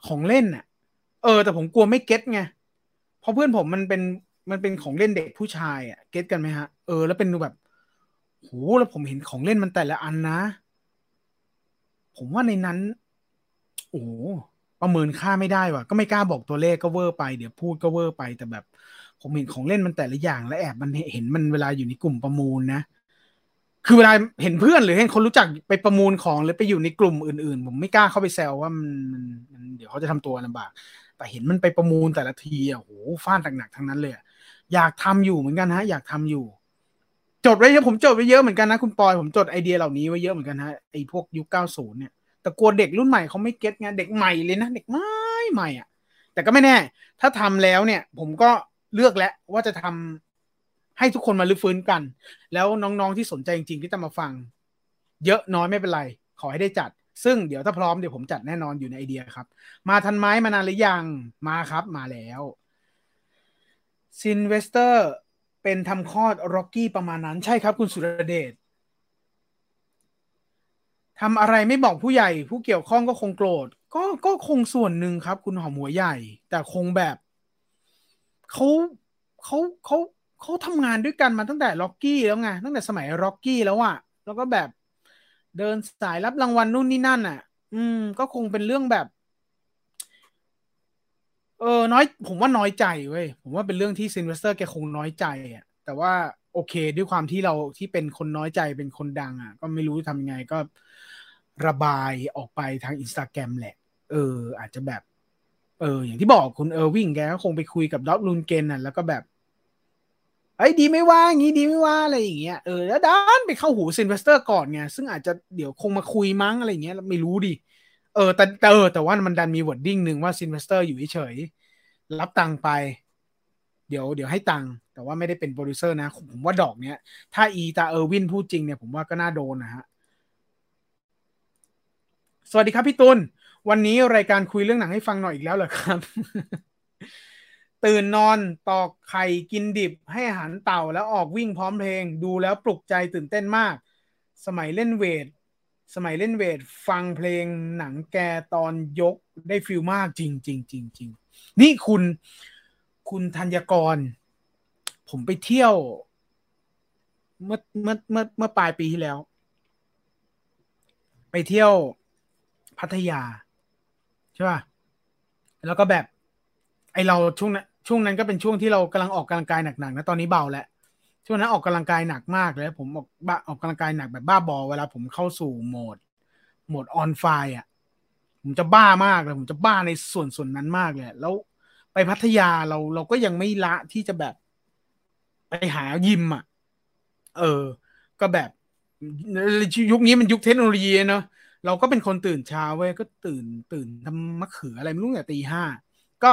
ของเล่นอะเออ แต่ผมกลัวไม่ get ไงเพราะเพื่อนผมมันเป็นมันเป็นของเล่นเด็กผู้ชายอะ get กันไหมฮะเออแล้วเป็นแบบโหแล้วผมเห็นของเล่นมันแต่ละอันนะ ผมว่าในนั้น โอ้ประเมินค่าไม่ได้ว่ะ ก็ไม่กล้าบอกตัวเลขก็เวอร์ไป เดี๋ยวพูดก็เวอร์ไปแต่แบบ ผมเห็นของเล่นมันแต่ละอย่าง และแอบมันเห็นมันเวลาอยู่ในกลุ่มประมูลนะ คือเวลาเห็นเพื่อนหรือเห็นคนรู้จักไปประมูลของหรือไปอยู่ในกลุ่มอื่นๆ ผมไม่กล้าเข้าไปแซวว่ามันมันเดี๋ยวเขาจะทำตัวลำบาก แต่เห็นมันไปประมูลแต่ละทีอะโหฟาดหนักๆทั้งนั้นเลยอยากทำอยู่เหมือนกันฮะ อยากทำอยู่ จดไว้เยอะผมจดไว้เยอะเหมือนกันนะคุณปอยผมจดไอเดียเหล่านี้ไว้เยอะเหมือนกันฮะไอพวกยุคเก้าศูนย์เนี่ยแต่กลัวเด็กรุ่นใหม่เขาไม่เก็ตไงเด็กใหม่เลยนะเด็กใหม่ใหม่อะ แต่ก็ไม่แน่ ถ้าทำแล้วเนี่ย ผมก็เลือกแล้วว่าจะทำให้ทุกคนมาลื้อฟื้นกัน แล้วน้องๆที่สนใจจริงๆที่จะมาฟัง เยอะน้อยไม่เป็นไร ขอให้ได้จัด ซึ่งเดี๋ยวถ้าพร้อมเดี๋ยวผมจัดแน่นอนอยู่ในไอเดียครับ มาทันไม้มานานหรือยังมาครับ มาแล้วซิลเวสเตอร์ เป็นทำคลอดร็อกกี้ประมาณนั้น ใช่ครับ คุณสุรเดชทำอะไรไม่บอกผู้ใหญ่ ผู้เกี่ยวข้องก็คงโกรธ ก็ก็คงส่วนหนึ่งครับ คุณหอมหัวใหญ่ แต่คงแบบเขาเขาเขาเขาทำงานด้วยกันมาตั้งแต่ร็อกกี้แล้วไงตั้งแต่สมัยร็อกกี้แล้วอะแล้วก็แบบเดินสายรับรางวัลนู่นนี่นั่นอะอืม ก็คงเป็นเรื่องแบบ เออน้อยผมว่าน้อยใจเว้ยผมว่าเป็นเรื่องที่ซิลเวสเตอร์แกคงน้อยใจอะแต่ว่าโอเคด้วยความที่เราที่เป็นคนน้อยใจเป็นคนดังอะ ก็ไม่รู้ทำยังไงก็ระบายออกไปทางอินสตาแกรมแหละ เออ อาจจะแบบ เออ อย่างที่บอกคุณเออร์วินแกก็คงไปคุยกับดอล์ฟ ลันด์เกรนน่ะแล้วก็แบบเอ้ดีไม่ว่างี้ดีไม่ว่าอะไรอย่างเงี้ยเออแล้วด้านไปเข้าหูซิลเวสเตอร์ก่อนไงซึ่งอาจจะเดี๋ยวคงมาคุยมั้งอะไรเงี้ยไม่รู้ดิ เออแต่เออแต่ว่ามันดันมี wording หนึ่งว่าซิลเวสเตอร์อยู่เฉยรับตังไป เดี๋ยวเดี๋ยวให้ตังแต่ว่าไม่ได้เป็นโปรดิวเซอร์นะ ผมว่าดอกเนี้ย ถ้าอีตาเออร์วินพูดจริงเนี่ย ผมว่าก็น่าโดนนะฮะ สวัสดีครับพี่ตุลวันนี้รายการคุยเรื่องหนังให้ฟังหน่อยอีกแล้วเหรอครับ ตื่นนอนตอกไข่กินดิบให้อาหารเต่าแล้วออกวิ่งพร้อมเพลง ดูแล้วปลุกใจตื่นเต้นมาก สมัยเล่นเวท สมัยเล่นเวทฟังเพลงหนังแกตอนยกได้ฟิลมากจริงจริงจริงจริงนี่คุณคุณธัญกร ผมไปเที่ยว เมื่อเมื่อเมื่อเมื่อปลายปีที่แล้ว ไปเที่ยวพัทยา ใช่ป่ะ แล้วก็แบบ ไอเราช่วงนั้นช่วงนั้นก็เป็นช่วงที่เรากำลังออกกำลังกายหนักๆนะตอนนี้เบาแล้ว ช่วงนั้นออกกำลังกายหนักมากเลย ผมออกบ้าออกกำลังกายหนักแบบบ้าบอ เวลาผมเข้าสู่โหมด โหมดออนไฟอะ ผมจะบ้ามากเลย ผมจะบ้าในส่วนส่วนนั้นมากเลย แล้วไปพัทยาเราเราก็ยังไม่ละที่จะแบบ ไปหายิมอะ เออ ก็แบบยุคนี้มันยุคเทคโนโลยีเนาะเราก็เป็นคนตื่นเช้าเว้ยก็ตื่นตื่นทำมะเขืออะไรไม่รู้แต่ยตีห้าก็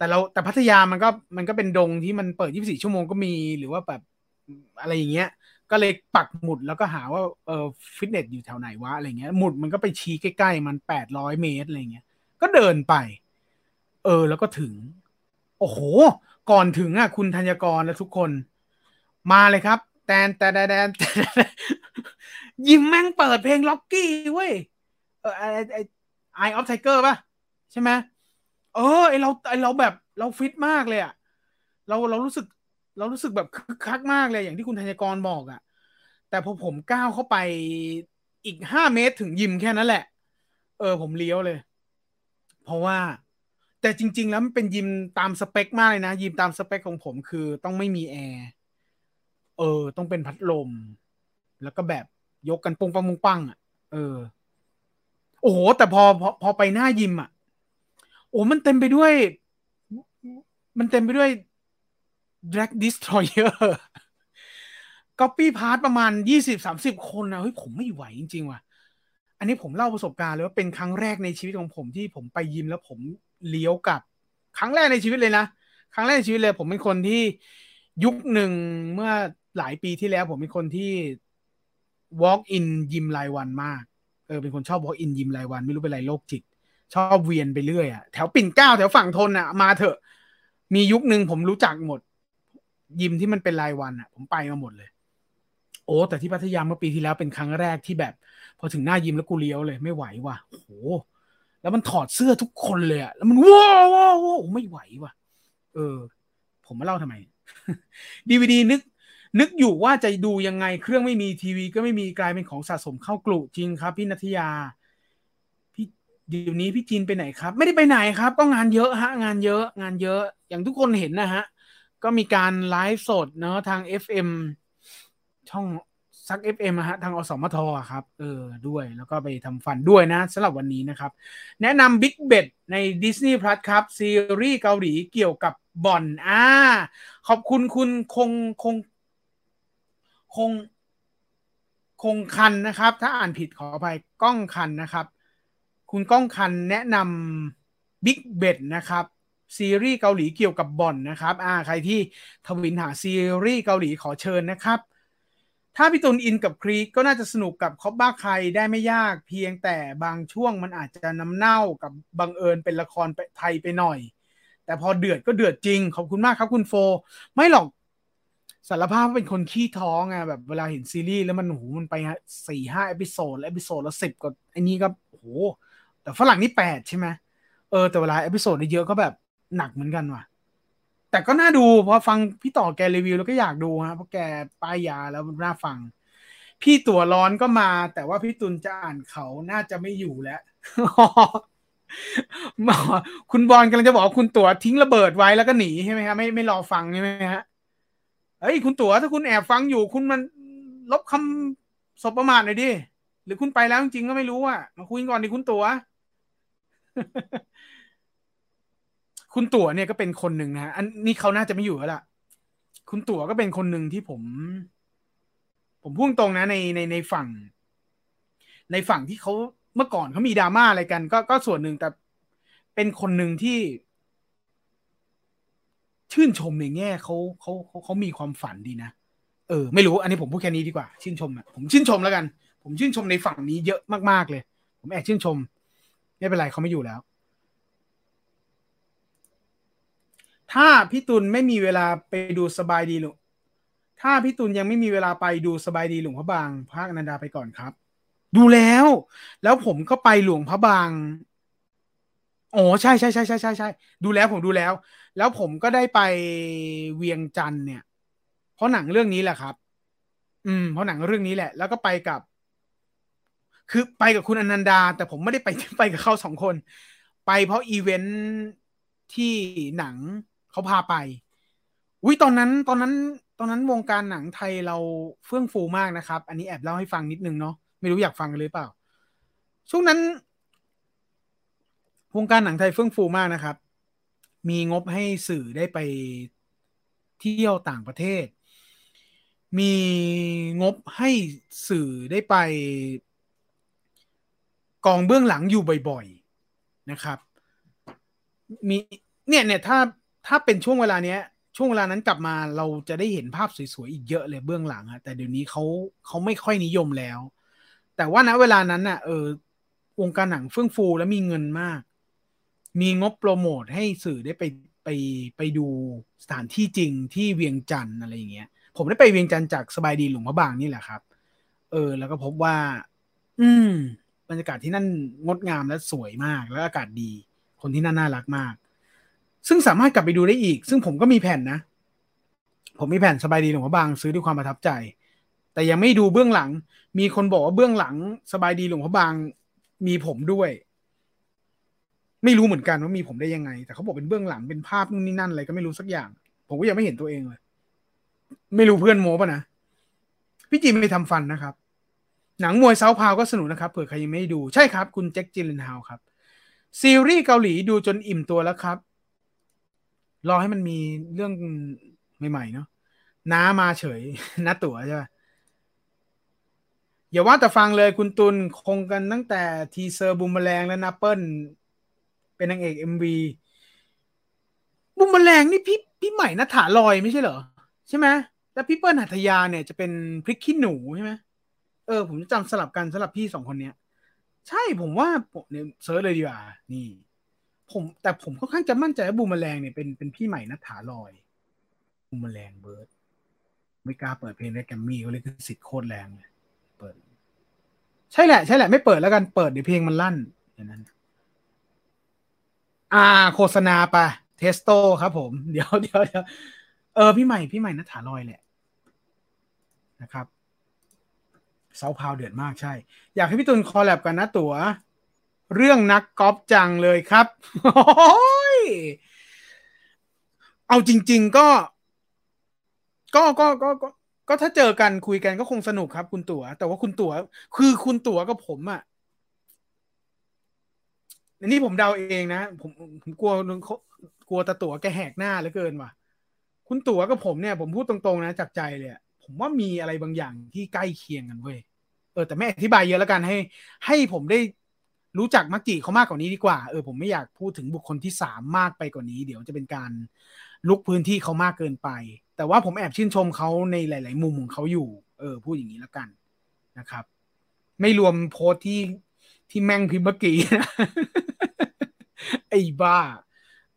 แต่เราแต่พัทยามันก็มันก็เป็นดงที่มันเปิด 24 ชั่วโมงก็มีหรือว่าแบบอะไรอย่างเงี้ย ก็เลยปักหมุดแล้วก็หาว่าเออฟิตเนสอยู่แถวไหนวะอะไรเงี้ยหมุดมันก็ไปชี้ใกล้ๆมัน 800 เมตรอะไรเงี้ย ก็เดินไป เออแล้วก็ถึง โอ้โห ก่อนถึงอะคุณธัญกรและทุกคน มาเลยครับ แตนแต่แดนยิ้มแม่งเปิดเพลงร็อกกี้เว้ยเออ Eye Eye Eye of Tiger ป่ะ ใช่ไหม เออไอ้เราไอ้เราแบบเราฟิตมากเลยอะเราเรารู้สึกเรารู้สึกแบบคึกคักมากเลยอย่างที่คุณธัญกรบอกอะแต่พอผมก้าวเข้าไปอีกห้าเมตรถึงยิมแค่นั้นแหละ เออ ผมเลี้ยวเลย เพราะว่า แต่จริง ๆ แล้วมันเป็นยิมตามสเปคมากเลยนะ ยิมตามสเปคของผมคือต้องไม่มีแอร์เออ ต้องเป็นพัดลม แล้วก็แบบยกกันปุงปังปุงปังอะเออ โอ้โห แต่พอพอพอไปหน้ายิมอะ โอ้มันเต็มไปด้วย มันเต็มไปด้วย Drag Destroyer ก๊อปปี้พาร์ตประมาณยี่สิบสามสิบคนนะเฮ้ยผมไม่ไหวจริง ๆ ว่ะ อันนี้ผมเล่าประสบการณ์เลยว่าเป็นครั้งแรกในชีวิตของผมที่ผมไปยิมแล้วผมเลี้ยวกลับ ครั้งแรกในชีวิตเลยนะ ครั้งแรกในชีวิตเลย ผมเป็นคนที่ยุคหนึ่งเมื่อหลายปีที่แล้ว ผมเป็นคนที่ walk in ยิมรายวันมาก เออเป็นคนชอบ walk in ยิมรายวัน ไม่รู้เป็นไรโรคจิต ชอบเวียนไปเรื่อยอะแถวปิ่นเก้าแถวฝั่งทนอะมาเถอะ มียุคหนึ่งผมรู้จักหมด ยิมที่มันเป็นรายวันอะผมไปมาหมดเลย โอ้แต่ที่พัทยาเมื่อปีที่แล้วเป็นครั้งแรกที่แบบ พอถึงหน้ายิมแล้วกูเลี้ยวเลยไม่ไหวว่ะโอ้โหแล้วมันถอดเสื้อทุกคนเลยอะแล้วมันว้าวว้าวไม่ไหวว่ะ เออ ผมมาเล่าทำไมดีวดีนึก นึกอยู่ว่าจะดูยังไงเครื่องไม่มีทีวีก็ไม่มีกลายเป็นของสะสมเข้ากลุ่จริงครับ พี่นัทยา เดี๋ยวนี้พี่จีนไปไหนครับ ไม่ได้ไปไหนครับ ก็งานเยอะฮะ งานเยอะ งานเยอะ อย่างทุกคนเห็นนะฮะ ก็มีการไลฟ์สดเนาะทาง FM ช่องซัก FM นะฮะทางอสมทครับ เออด้วยแล้วก็ไปทำฟันด้วยนะสำหรับวันนี้นะครับ แนะนำ Big Bet ใน Disney Plus ครับ ซีรีส์เกาหลีเกี่ยวกับบ่อนอ่าขอบคุณคุณคงคง คง คงคันนะครับ ถ้าอ่านผิดขออภัยก้องคันนะครับ คุณก้องคันแนะนBig Bet นะครับ ซีรีส์เกาหลีเกี่ยวกับบ่อนนะครับอ่าใครที่ถวิลหาซีรีส์เกาหลีขอเชิญนะครับ ถ้าพี่ตุนอินกับ Creed ก็น่าจะสนุกกับ Cobra Kai ได้ไม่ยากเพียงแต่บางช่วงมันอาจจะน้ำเน่ากับบังเอิญเป็นละครไทยไปหน่อย แต่พอเดือดก็เดือดจริง ขอบคุณมากครับคุณโฟ ไม่หรอกสารภาพเป็นคนขี้ท้อไงแบบเวลาเห็นซีรีส์แล้วมันโหมันไปสี่ห้า episode แล้ว episode ละสิบก็ไอ้นี้ก็โห แต่ฝรั่งนี่แปดใช่ไหมเออแต่เวลา episode เยอะก็แบบหนักเหมือนกันว่ะ แต่ก็น่าดูเพราะฟังพี่ต่อแกรีวิวแล้วก็อยากดูฮะเพราะแกป้ายยาแล้วน่าฟัง พี่ตัวร้อนก็มา แต่ว่าพี่ตุนจะอ่านเขาน่าจะไม่อยู่แล้วคุณบอลกำลังจะบอกคุณตัวทิ้งระเบิดไว้แล้วก็หนีใช่ไหมครับไม่ไม่รอฟังใช่ไหมฮะเฮ้ยคุณตัวถ้าคุณแอบฟังอยู่ คุณมันลบคำสบประมาทหน่อยดิหรือคุณไปแล้วจริงก็ไม่รู้อะมาคุยก่อนดิคุณตัว คุณตั๋วเนี่ยก็เป็นคนหนึ่งนะอันนี้เขาน่าจะไม่อยู่แล้วล่ะ คุณตั๋วก็เป็นคนหนึ่งที่ผม ผมพูดตรงนะในในในฝั่ง ในฝั่งที่เขาเมื่อก่อนเขามีดราม่าอะไรกัน ก็ก็ส่วนหนึ่งแต่เป็นคนหนึ่งที่ ชื่นชมในแง่เขาเขาเขาเขามีความฝันดีนะเออไม่รู้ อันนี้ผมพูดแค่นี้ดีกว่า ชื่นชมอะผมชื่นชมแล้วกัน ผมชื่นชมในฝั่งนี้เยอะมากๆเลย ผมแอบชื่นชม ไม่เป็นไรเขาไม่อยู่แล้ว ถ้าพี่ตุลไม่มีเวลาไปดูสบายดีหลวงถ้าพี่ตุลยังไม่มีเวลาไปดูสบายดีหลวงพระบางภาคนันดาไปก่อนครับ ดูแล้ว แล้วผมก็ไปหลวงพระบางโอ้ใช่ใช่ใช่ใช่ใช่ใช่ดูแล้วผมดูแล้ว แล้วผมก็ได้ไปเวียงจันทร์เนี่ย เพราะหนังเรื่องนี้แหละครับ อืม เพราะหนังเรื่องนี้แหละ แล้วก็ไปกับ คือไปกับคุณอนันดา แต่ผมไม่ได้ไปไปกับเขาสองคน ไปเพราะอีเวนท์ที่หนังเขาพาไปอุ้ยตอนนั้นตอนนั้นตอนนั้นวงการหนังไทยเราเฟื่องฟูมากนะครับ อันนี้แอบเล่าให้ฟังนิดนึงเนาะไม่รู้อยากฟังกันหรือเปล่า ช่วงนั้น วงการหนังไทยเฟื่องฟูมากนะครับ มีงบให้สื่อได้ไปเที่ยวต่างประเทศ มีงบให้สื่อได้ไป กองเบื้องหลังอยู่บ่อยๆนะครับ มีเนี่ยเนี่ยถ้าถ้าเป็นช่วงเวลาเนี้ย ช่วงเวลานั้นกลับมาเราจะได้เห็นภาพสวยๆอีกเยอะเลยเบื้องหลังอะแต่เดี๋ยวนี้เขาเขาไม่ค่อยนิยมแล้ว แต่ว่าณเวลานั้นน่ะเออวงการหนังเฟื่องฟูและมีเงินมาก มีงบโปรโมทให้สื่อได้ไปไปไปดูสถานที่จริงที่เวียงจันทร์อะไรอย่างเงี้ย ผมได้ไปเวียงจันทร์จากสบายดีหลวงพระบางนี่แหละครับ เออ แล้วก็พบว่า อืม บรรยากาศที่นั่นงดงามและสวยมาก แล้วอากาศดี คนที่นั่นน่ารักมาก ซึ่งสามารถกลับไปดูได้อีก ซึ่งผมก็มีแผ่นนะ ผมมีแผ่นสบายดีหลวงพระบางซื้อด้วยความประทับใจ แต่ยังไม่ดูเบื้องหลัง มีคนบอกว่าเบื้องหลังสบายดีหลวงพระบางมีผมด้วย ไม่รู้เหมือนกันว่ามีผมได้ยังไง แต่เขาบอกเป็นเบื้องหลังเป็นภาพนู่นนี่นั่นอะไรก็ไม่รู้สักอย่าง ผมก็ยังไม่เห็นตัวเองเลย ไม่รู้เพื่อนโม้ปะนะพี่จีไม่ไปทำฟันนะครับ หนังมวย Southpaw ก็สนุกนะครับเผื่อใครยังไม่ดูใช่ครับ คุณแจ็คจิลเลนฮาวครับ ซีรีส์เกาหลีดูจนอิ่มตัวแล้วครับ รอให้มันมีเรื่องใหม่ๆเนาะน้ามาเฉยน้าตั๋วใช่ไหมอย่าว่าแต่ฟังเลยคุณตุลงงกันตั้งแต่ teaser บูมเมอแรงและนัปเปิลเป็นนางเอก MV บูมเมอแรงนี่พี่พี่ใหม่นัฐฐาลอยด์ไม่ใช่เหรอ ใช่ไหมแล้วพี่เปิ้ลหัทยาเนี่ยจะเป็นพริกขี้หนูใช่ไหม เออผมจะจำสลับกันสลับพี่สองคนเนี้ย ใช่ผมว่าผมเนี่ย search เลยดีกว่า นี่ ผมแต่ผมค่อนข้างจะมั่นใจว่าบูมแมลงเนี่ยเป็นเป็นพี่ใหม่นัฐาลอยบูมแมลงเบิร์ดไม่กล้าเปิดเพลงในแกมมี่เขาเลยคือสิทธิ์โคตรแรงเลยเปิด ใช่แหละ ใช่แหละ ไม่เปิดแล้วกันเปิดเดี๋ยวเพลงมันลั่นอย่างนั้น อ่า โฆษณาไปเทสโตครับผม เดี๋ยวเดี๋ยวเดี๋ยวเออพี่ใหม่พี่ใหม่นัฐาลอยแหละนะครับ เซาพาวเดือดมากใช่ อยากให้พี่ตุลคอลแลบกันนะตัวเรื่องนักกอล์ฟจังเลยครับโอ้ยเอาจริง ๆก็ ก็ก็ก็ก็ก็ถ้าเจอกันคุยกันก็คงสนุกครับ คุณตัว๋ว แต่ว่าคุณตัว๋วคือคุณตั๋วกับผมอะ่ะนี่ผมเดาเองนะ ผมผมกลัวกลัวตาตั๋วแกแหกหน้าเหลือเกินว่ะ คุณตั๋วกับผมเนี่ย ผมพูดตรงๆนะจากใจเลย ผมว่ามีอะไรบางอย่างที่ใกล้เคียงกันเว้ยเออแต่ไม่อธิบายเยอะแล้วกันให้ ให้ผมได้รู้จักมักจิเขามากกว่านี้ดีกว่า เออผมไม่อยากพูดถึงบุคคลที่สามมากไปกว่านี้ เดี๋ยวจะเป็นการลุกพื้นที่เขามากเกินไป แต่ว่าผมแอบชื่นชมเขาในหลาย ๆ มุมของเขาอยู่ เออ พูดอย่างนี้แล้วกันนะครับ ไม่รวมโพสที่ที่แม่งพิมพ์เมื่อกี้นะไอ้บ้า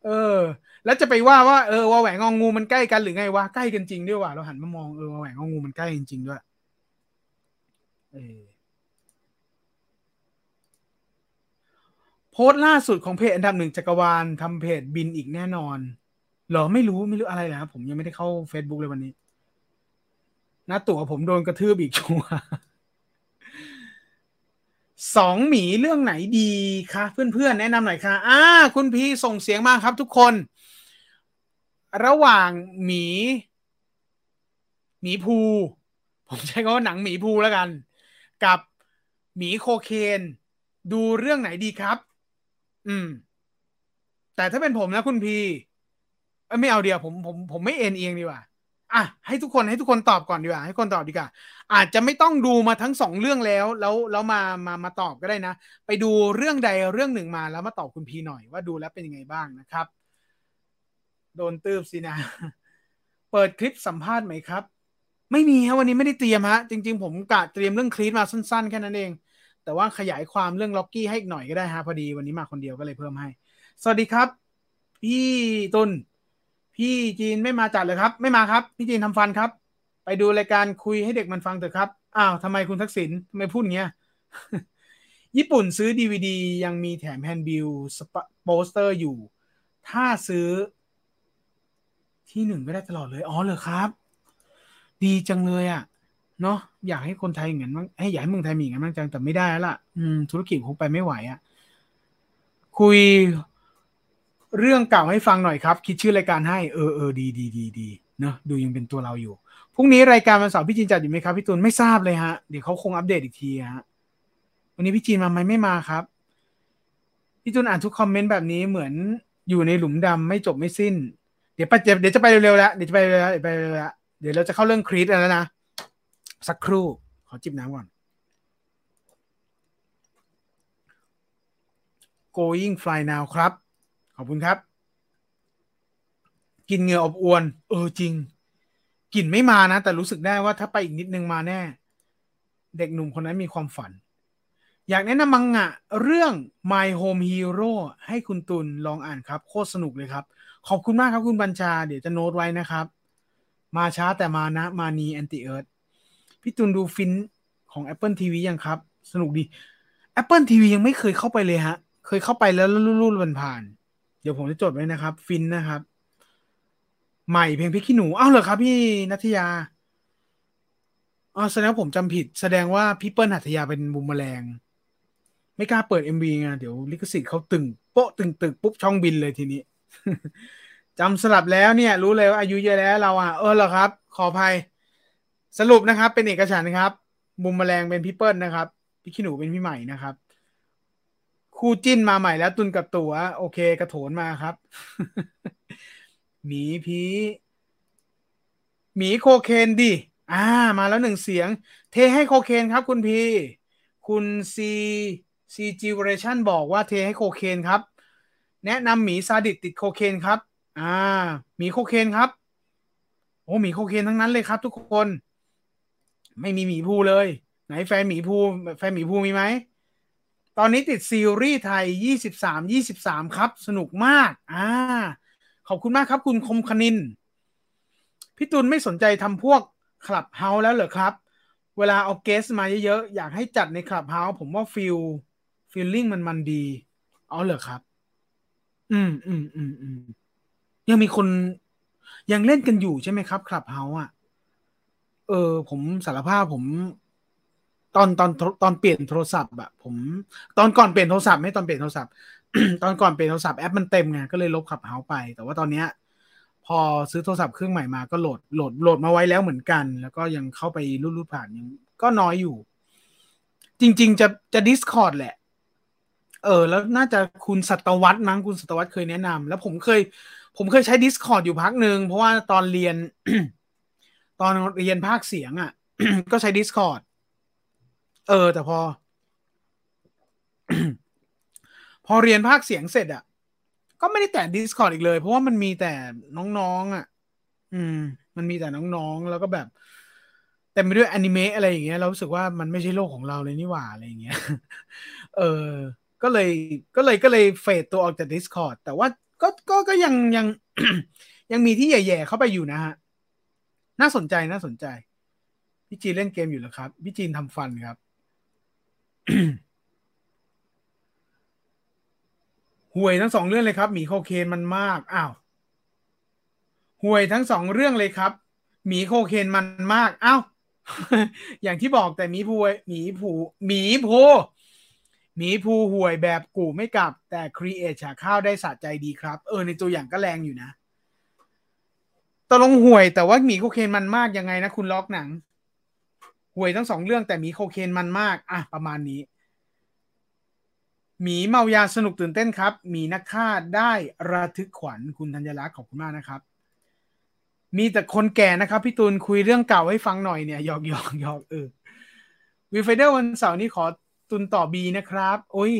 เออ แล้วจะไปว่าว่าเออวาแหวงองูมันใกล้กันหรือไงวะใกล้กันจริงด้วยว่ะเราหันมามองเออวาแหวงองูมันใกล้จริงด้วยเออโพสต์ล่าสุดของเพจอันดับหนึ่งจักรวาลทำเพจบินอีกแน่นอนหรอไม่รู้ไม่รู้อะไรเลยครับผมยังไม่ได้เข้า Facebook เลยวันนี้นะตั๋วผมโดนกระทืบอีกชัวสองหมีเรื่องไหนดีคะเพื่อนๆแนะนำหน่อยค่ะอ่าคุณพีส่งเสียงมาครับทุกคน ระหว่างหมี หมีภู ผมใช้คำว่าหนังหมีภูแล้วกัน กับหมีโคเคน ดูเรื่องไหนดีครับ อืม แต่ถ้าเป็นผมนะคุณพีไม่เอาเดียวผมผมผมไม่เอ็นเอียงดีกว่าอะให้ทุกคนให้ทุกคนตอบก่อนดีกว่า ให้คนตอบดีกว่า อาจจะไม่ต้องดูมาทั้งสองเรื่องแล้ว แล้วแล้วมามามาตอบก็ได้นะ ไปดูเรื่องใดเรื่องหนึ่งมาแล้วมาตอบคุณพีหน่อยว่าดูแล้วเป็นยังไงบ้างนะครับ โดนตืบสินะ เปิดคลิปสัมภาษณ์ไหมครับ ไม่มีครับวันนี้ไม่ได้เตรียมฮะ จริง ๆ ผมกะเตรียมเรื่องคลีตมาสั้น ๆ แค่นั้นเอง แต่ว่าขยายความเรื่องล็อกกี้ให้อีกหน่อยก็ได้ฮะพอดีวันนี้มาคนเดียวก็เลยเพิ่มให้ สวัสดีครับ พี่ตุลพี่จีนไม่มาจัดเลยครับ ไม่มาครับ พี่จีนทำฟันครับ ไปดูรายการคุยให้เด็กมันฟังเถอะครับอ้าวทำไมคุณทักษิณทำไมพูดเงี้ยญี่ปุ่นซื้อดีวดียังมีแถม handbill โปสเตอร์อยู่ ถ้าซื้อ ที่หนึ่งก็ได้ตลอดเลย อ๋อเหรอครับ ดีจังเลยอะ่ะ เนาะอยากให้คนไทยอย่างนั้นให้อยากให้เมืองไทยมีอย่างนั้นบ้างจังแต่ไม่ได้แล้วล่ะอืม ธุรกิจคงไปไม่ไหวอะ่ะ คุยเรื่องเก่าให้ฟังหน่อยครับ คิดชื่อรายการให้ เออเออดีดีดีดีเนาะดูยังเป็นตัวเราอยู่พรุ่งนี้รายการวันเสาร์พี่จีนจัดอยู่ไหมครับพี่ตูนไม่ทราบเลยฮะเดี๋ยวเขาคงอัปเดตอีกทีฮะวันนี้พี่จีนมาไหมไม่มาครับพี่ตูนอ่านทุกคอมเมนต์แบบนี้เหมือนอยู่ในหลุมดำไม่จบไม่สิ้น เดี๋ยวไปเดี๋ยวจะไปเร็วๆแล้วเดี๋ยวจะไปเร็วๆเดี๋ยวไปเร็วๆเดี๋ยวเราจะเข้าเรื่องครีตแล้วนะสักครู่ขอจิบน้ำก่อน going fly now ครับ ขอบคุณครับ กินเหงื่ออบอวน เออจริง กลิ่นไม่มานะ แต่รู้สึกได้ว่าถ้าไปอีกนิดนึงมาแน่ เด็กหนุ่มคนนั้นมีความฝัน อยากแนะนำมังงะ เรื่อง My Home Hero ให้คุณตุลลองอ่านครับ โคตรสนุกเลยครับ ขอบคุณมากครับคุณบัญชา เดี๋ยวจะโน้ตไว้นะครับ มาช้าแต่มานะ มานีแอนติเอิร์ธพี่ตุลดูฟินของ Apple TV ยังครับ สนุกดี Apple TV ยังไม่เคยเข้าไปเลยฮะ เคยเข้าไปแล้วลู่ๆมันผ่านเดี๋ยวผมจะจดไว้นะครับ ฟินนะครับ ใหม่เพลงพี่ขี้หนูอ้าวเหรอครับ พี่นัทยาอ๋อแสดงผมจำผิด แสดงว่าพี่เปิ้ลหัตยาเป็นบุมแมลง ไม่กล้าเปิด MV ไงเดี๋ยวลิขสิทธิ์เขาตึงโป๊ะตึงตึกปุ๊บช่องบินเลยทีนี้ จำสลับแล้วเนี่ย รู้เลยว่าอายุเยอะแล้วเราอะเออเหรอครับ ขออภัย สรุปนะครับ เป็นเอกฉันท์ครับบูมเมอแรงเป็นพี่เปิ้ลนะครับ พริกขี้หนูเป็นพี่ใหม่นะครับ คู่จิ้นมาใหม่แล้วตุนกับตัว โอเค กระโถนมาครับหมีพูห์หมีโคเคนดิอ่า มาแล้วหนึ่งเสียง เทให้โคเคนครับ คุณพี คุณซีซีจิวเรชันบอกว่าเทให้โคเคนครับ แนะนำหมีซาดิสต์โคเคนครับ อ่า หมีโคเคนครับ โอ้หมีโคเคนทั้งนั้นเลยครับ ทุกคน ไม่มีหมีพูห์เลย ไหนแฟนหมีพูห์แฟนหมีพูห์มีไหม ตอนนี้ติดซีรีส์ไทยยี่สิบสามยี่สิบสามครับ สนุกมาก อ่า ขอบคุณมากครับ คุณคมคณิน พี่ตุลไม่สนใจทำพวก Clubhouse แล้วเหรอครับ เวลาเอา guest มาเยอะๆ อยากให้จัดใน Clubhouse ผมว่า feel feeling มันมันดี เอาเหรอครับ อืมอืมอืมอืมยังมีคนยังเล่นกันอยู่ใช่ไหมครับ Clubhouse อะ เออ ผมสารภาพผม ตอนตอนตอนเปลี่ยนโทรศัพท์อะผม ตอนก่อนเปลี่ยนโทรศัพท์ไม่ตอนเปลี่ยนโทรศัพท์ ตอนก่อนเปลี่ยนโทรศัพท์แอปมันเต็มไงก็เลยลบ Clubhouse ไป แต่ว่าตอนเนี้ย พอซื้อโทรศัพท์เครื่องใหม่มาก็โหลดโหลดโหลดมาไว้แล้วเหมือนกัน แล้วก็ยังเข้าไปรูดๆผ่านยังก็น้อยอยู่ จริง ๆ จะจะ Discord แหละ เออแล้วน่าจะคุณสัตวัตมั้งคุณสัตวัตเคยแนะนำแล้วผมเคย ผมเคยใช้ Discord อยู่พักหนึ่งเพราะว่าตอนเรียน ตอนเรียนภาคเสียงอะ่ะ ก็ใช้ Discord เออ แต่พอ พอเรียนภาคเสียงเสร็จอะ่ะ ก็ไม่ได้แตะ Discord อีกเลย เพราะว่ามันมีแต่น้องๆอะ อืม มันมีแต่น้องๆ แล้วก็แบบแต่ไปด้วยอนิเมะอะไรอย่างเงี้ยเรารู้สึกว่ามันไม่ใช่โลกของเราเลยนี่หว่าอะไรอย่างเงี้ย เออ ก็เลยก็เลยก็เลยเฟดตัวออกจาก Discord แต่ว่าก็ก็ก็ยังยังยังมีที่แย่ๆเข้าไปอยู่นะฮะ น่าสนใจน่าสนใจ พี่จีนเล่นเกมอยู่เหรอครับ พี่จีนทำฟันครับ ห่วยทั้งสองเรื่องเลยครับ หมีโคเคนมันมาก อ้าว ห่วยทั้งสองเรื่องเลยครับ หมีโคเคนมันมาก อ้าว อย่างที่บอกแต่หมีภูหมีภูหมีภู หมีภูห่วยแบบกูไม่กลับ แต่ครีเอทฉากข้าวได้สะใจดีครับ เออในตัวอย่างก็แรงอยู่นะตกลงห่วยแต่ว่าหมีโคเคนมันมากยังไงนะคุณล็อกหนังห่วยทั้งสองเรื่องแต่หมีโคเคนมันมากอะประมาณนี้หมีเมายาสนุกตื่นเต้นครับหมีนักฆ่าได้ระทึกขวัญคุณธัญลักษณ์ขอบคุณมากนะครับ มีแต่คนแก่นะครับ พี่ตูนคุยเรื่องเก่าให้ฟังหน่อยเนี่ยหยอกหยอกหยอกเออวีไฟเดอร์วันเสาร์นี้ขอ ตุนต่อบีนะครับโอ้ย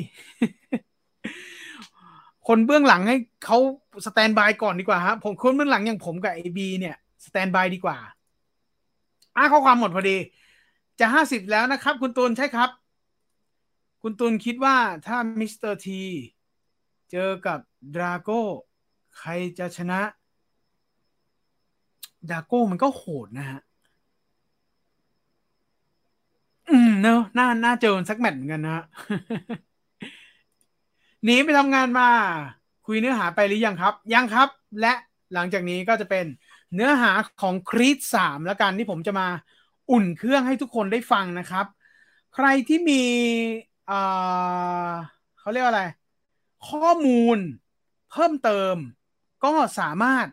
คนเบื้องหลังให้เขาสแตนบายก่อนดีกว่าครับผมคนเบื้องหลังอย่างผมกับไอบีเนี่ยสแตนบายดีกว่าอะข้อความหมดพอดี จะห้าสิบแล้วนะครับ คุณตูนใช่ครับ คุณตุลคิดว่าถ้า Mr. T เจอกับดราโก้ใครจะชนะดราโก้มันก็โหดนะฮะ อืม เนอะน่าน่าเจอสักแมตช์เหมือนกันนะหนีไปทำงานมา คุยเนื้อหาไปหรือยังครับ ยังครับ และหลังจากนี้ก็จะเป็นเนื้อหาของครีดสามแล้วกันที่ผมจะมาอุ่นเครื่องให้ทุกคนได้ฟังนะครับ ใครที่มีเขาเรียกว่าอะไร ข้อมูลเพิ่มเติม ก็สามารถ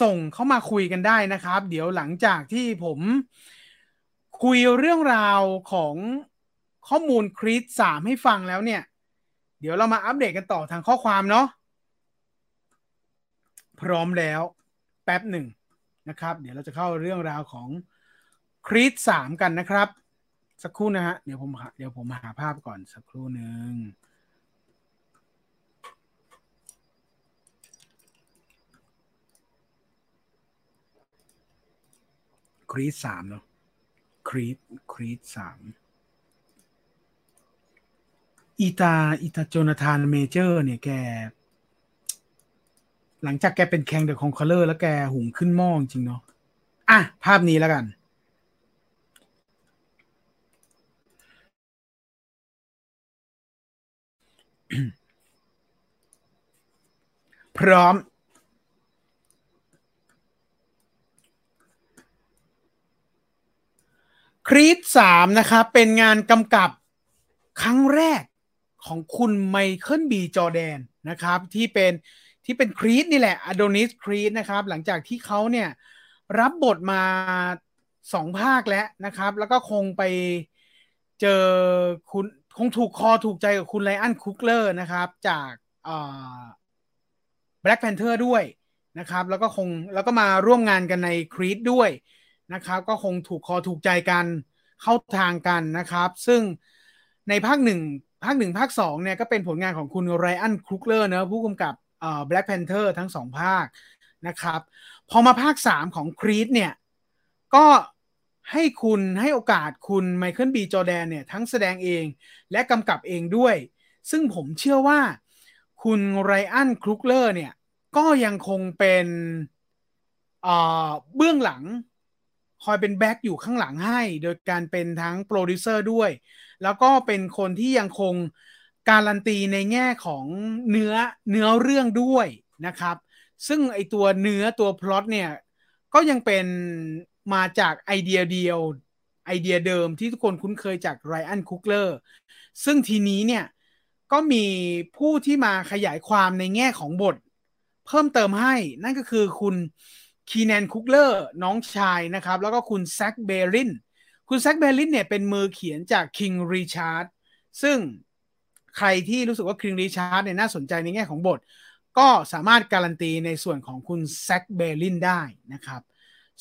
ส่งเข้ามาคุยกันได้นะครับ เดี๋ยวหลังจากที่ผม คุยเรื่องราวของข้อมูลคริสสามให้ฟังแล้วเนี่ย เดี๋ยวเรามาอัปเดตกันต่อทางข้อความเนาะพร้อมแล้วแป๊บหนึ่งนะครับ เดี๋ยวเราจะเข้าเรื่องราวของคริสสามกันนะครับ สักครู่นะฮะเดี๋ยวผมเดี๋ยวผมหาภาพก่อนสักครู่หนึ่งครีสสามเนาะ ครีสครีสสามอีตาอีตาโจนาธานเมเจอร์ เนี่ยแก หลังจากแกเป็นแคงเดอะคองคอเลอร์แล้วแกหุงขึ้นหม้อจริงเนาะอะ ภาพนี้แล้วกัน พร้อม ครีดสามนะครับเป็นงานกำกับครั้งแรกของคุณไมเคิลบีจอแดนนะครับที่เป็นที่เป็นครีดนี่แหละอโดนิสครีดนะครับหลังจากที่เขาเนี่ยรับบทมาสองภาคแล้วนะครับ แล้วก็คงไปเจอคุณคงถูกคอถูกใจกับคุณไลอันคุกเลอร์นะครับ จากแบล็กแพนเทอร์ด้วยนะครับ แล้วก็คงแล้วก็มาร่วมงานกันในครีดด้วย นะครับ ก็คงถูกคอถูกใจกันเข้าทางกันนะครับ ซึ่งในภาคหนึ่งภาคหนึ่งภาคสองเนี่ยก็เป็นผลงานของคุณไรอันครุกเลอร์เนะผู้กำกับเอ่อ Black Panther ทั้งสองภาคนะครับ พอมาภาคสามของครีดเนี่ย ก็ให้คุณให้โอกาสคุณไมเคิลบีจอแดนเนี่ย ทั้งแสดงเองและกำกับเองด้วย ซึ่งผมเชื่อว่าคุณไรอันครุกเลอร์เนี่ย ก็ยังคงเป็นเบื้องหลัง คอยเป็น back อยู่ข้างหลังให้ โดยการเป็นทั้งโปรดิวเซอร์ด้วย แล้วก็เป็นคนที่ยังคงการันตีในแง่ของเนื้อเนื้อเรื่องด้วยนะครับ ซึ่งไอตัวเนื้อตัวพล็อตเนี่ย ก็ยังเป็นมาจากไอเดียเดียวไอเดียเดิมที่ทุกคนคุ้นเคยจากไรอันคุกเลอร์ซึ่งทีนี้เนี่ย ก็มีผู้ที่มาขยายความในแง่ของบท เพิ่มเติมให้นั่นก็คือคุณ คีแนนคุกเลอร์น้องชายนะครับ แล้วก็คุณแซคเบรินคุณแซคเบลลินเนี่ยเป็นมือเขียนจาก King Richard ซึ่งใครที่รู้สึกว่า King Richard เนี่ยน่าสนใจในแง่ของบท ก็สามารถการันตีในส่วนของคุณแซคเบลลินได้นะครับ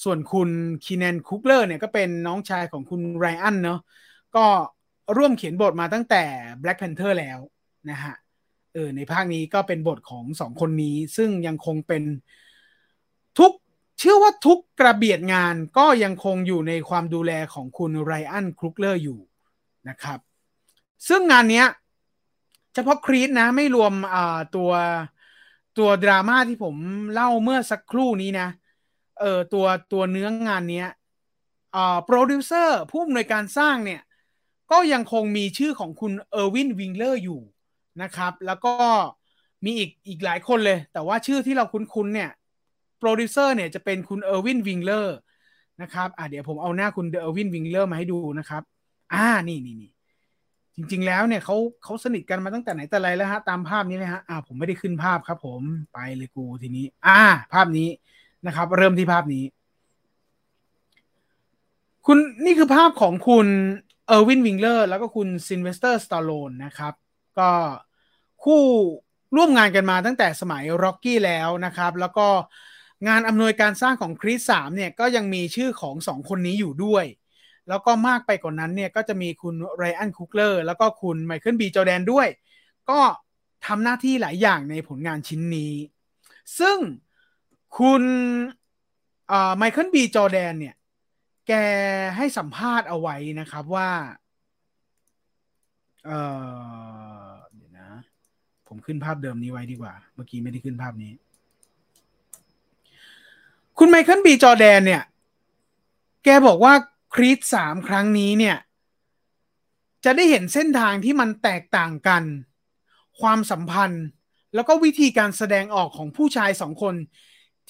ส่วนคุณคีแนนคุกเลอร์เนี่ยก็เป็นน้องชายของคุณไรอันเนาะก็ร่วมเขียนบทมาตั้งแต่ Black Panther แล้วนะฮะเออในภาคนี้ก็เป็นบทของสองคนนี้ ซึ่งยังคงเป็นทุก เชื่อว่าทุกกระเบียดงานก็ยังคงอยู่ในความดูแลของคุณไรอันครุกเลอร์อยู่นะครับ ซึ่งงานนี้เฉพาะครีสนะไม่รวมตัวตัวดราม่าที่ผมเล่าเมื่อสักครู่นี้นะเออตัวตัวเนื้องานนี้โปรดิวเซอร์ผู้อำนวยการสร้างเนี่ยก็ยังคงมีชื่อของคุณเออร์วินวิงเลอร์อยู่นะครับ แล้วก็มีอีกอีกหลายคนเลย แต่ว่าชื่อที่เราคุ้นๆเนี่ย โปรดิวเซอร์เนี่ยจะเป็นคุณเออร์วินวิงเลอร์นะครับอ่าเดี๋ยวผมเอาหน้าคุณเออร์วินวิงเลอร์มาให้ดูนะครับ อ่านี่นี่นี่จริง ๆ แล้วเนี่ยเขาเขาสนิทกันมาตั้งแต่ไหนแต่ไรแล้วฮะตามภาพนี้เลยฮะอ่าผมไม่ได้ขึ้นภาพครับ ผมไปเลยกูทีนี้ อ่า ภาพนี้นะครับ เริ่มที่ภาพนี้ คุณนี่คือภาพของคุณเออร์วินวิงเลอร์แล้วก็คุณซิลเวสเตอร์สตอลโลนนะครับ ก็คู่ร่วมงานกันมาตั้งแต่สมัยร็อกกี้แล้วนะครับ แล้วก็ งานอำนวยการสร้างของครีดสามเนี่ยก็ยังมีชื่อของสองคนนี้อยู่ด้วย แล้วก็มากไปกว่านั้นเนี่ยก็จะมีคุณไรอันคุกเลอร์แล้วก็คุณไมเคิลบีจอแดนด้วย ก็ทำหน้าที่หลายอย่างในผลงานชิ้นนี้ ซึ่งคุณไมเคิลบีจอแดนเนี่ย แกให้สัมภาษณ์เอาไว้นะครับว่าเออเดี๋ยวนะ ผมขึ้นภาพเดิมนี้ไว้ดีกว่า เมื่อกี้ไม่ได้ขึ้นภาพนี้ คุณไมเคิลบีจอแดนเนี่ย แกบอกว่าครีสสามครั้งนี้เนี่ย จะได้เห็นเส้นทางที่มันแตกต่างกัน ความสัมพันธ์ แล้วก็วิธีการแสดงออกของผู้ชายสองคน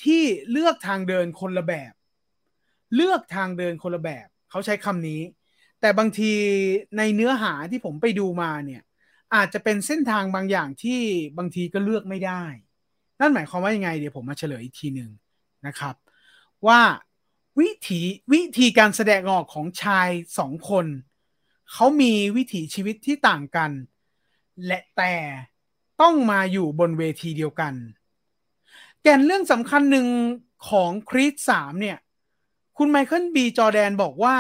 ที่เลือกทางเดินคนละแบบ เลือกทางเดินคนละแบบ เขาใช้คำนี้ แต่บางทีในเนื้อหาที่ผมไปดูมาเนี่ยอาจจะเป็นเส้นทางบางอย่างที่บางทีก็เลือกไม่ได้ นั่นหมายความว่ายังไงเดี๋ยวผมมาเฉลยอีกทีหนึ่ง นะครับ ว่าวิถีวิธีการแสดงออกของชายสองคน เขามีวิถีชีวิตที่ต่างกัน และแต่ต้องมาอยู่บนเวทีเดียวกัน แก่นเรื่องสำคัญหนึ่งของคริสสามเนี่ย คุณไมเคิลบีจอแดนบอกว่า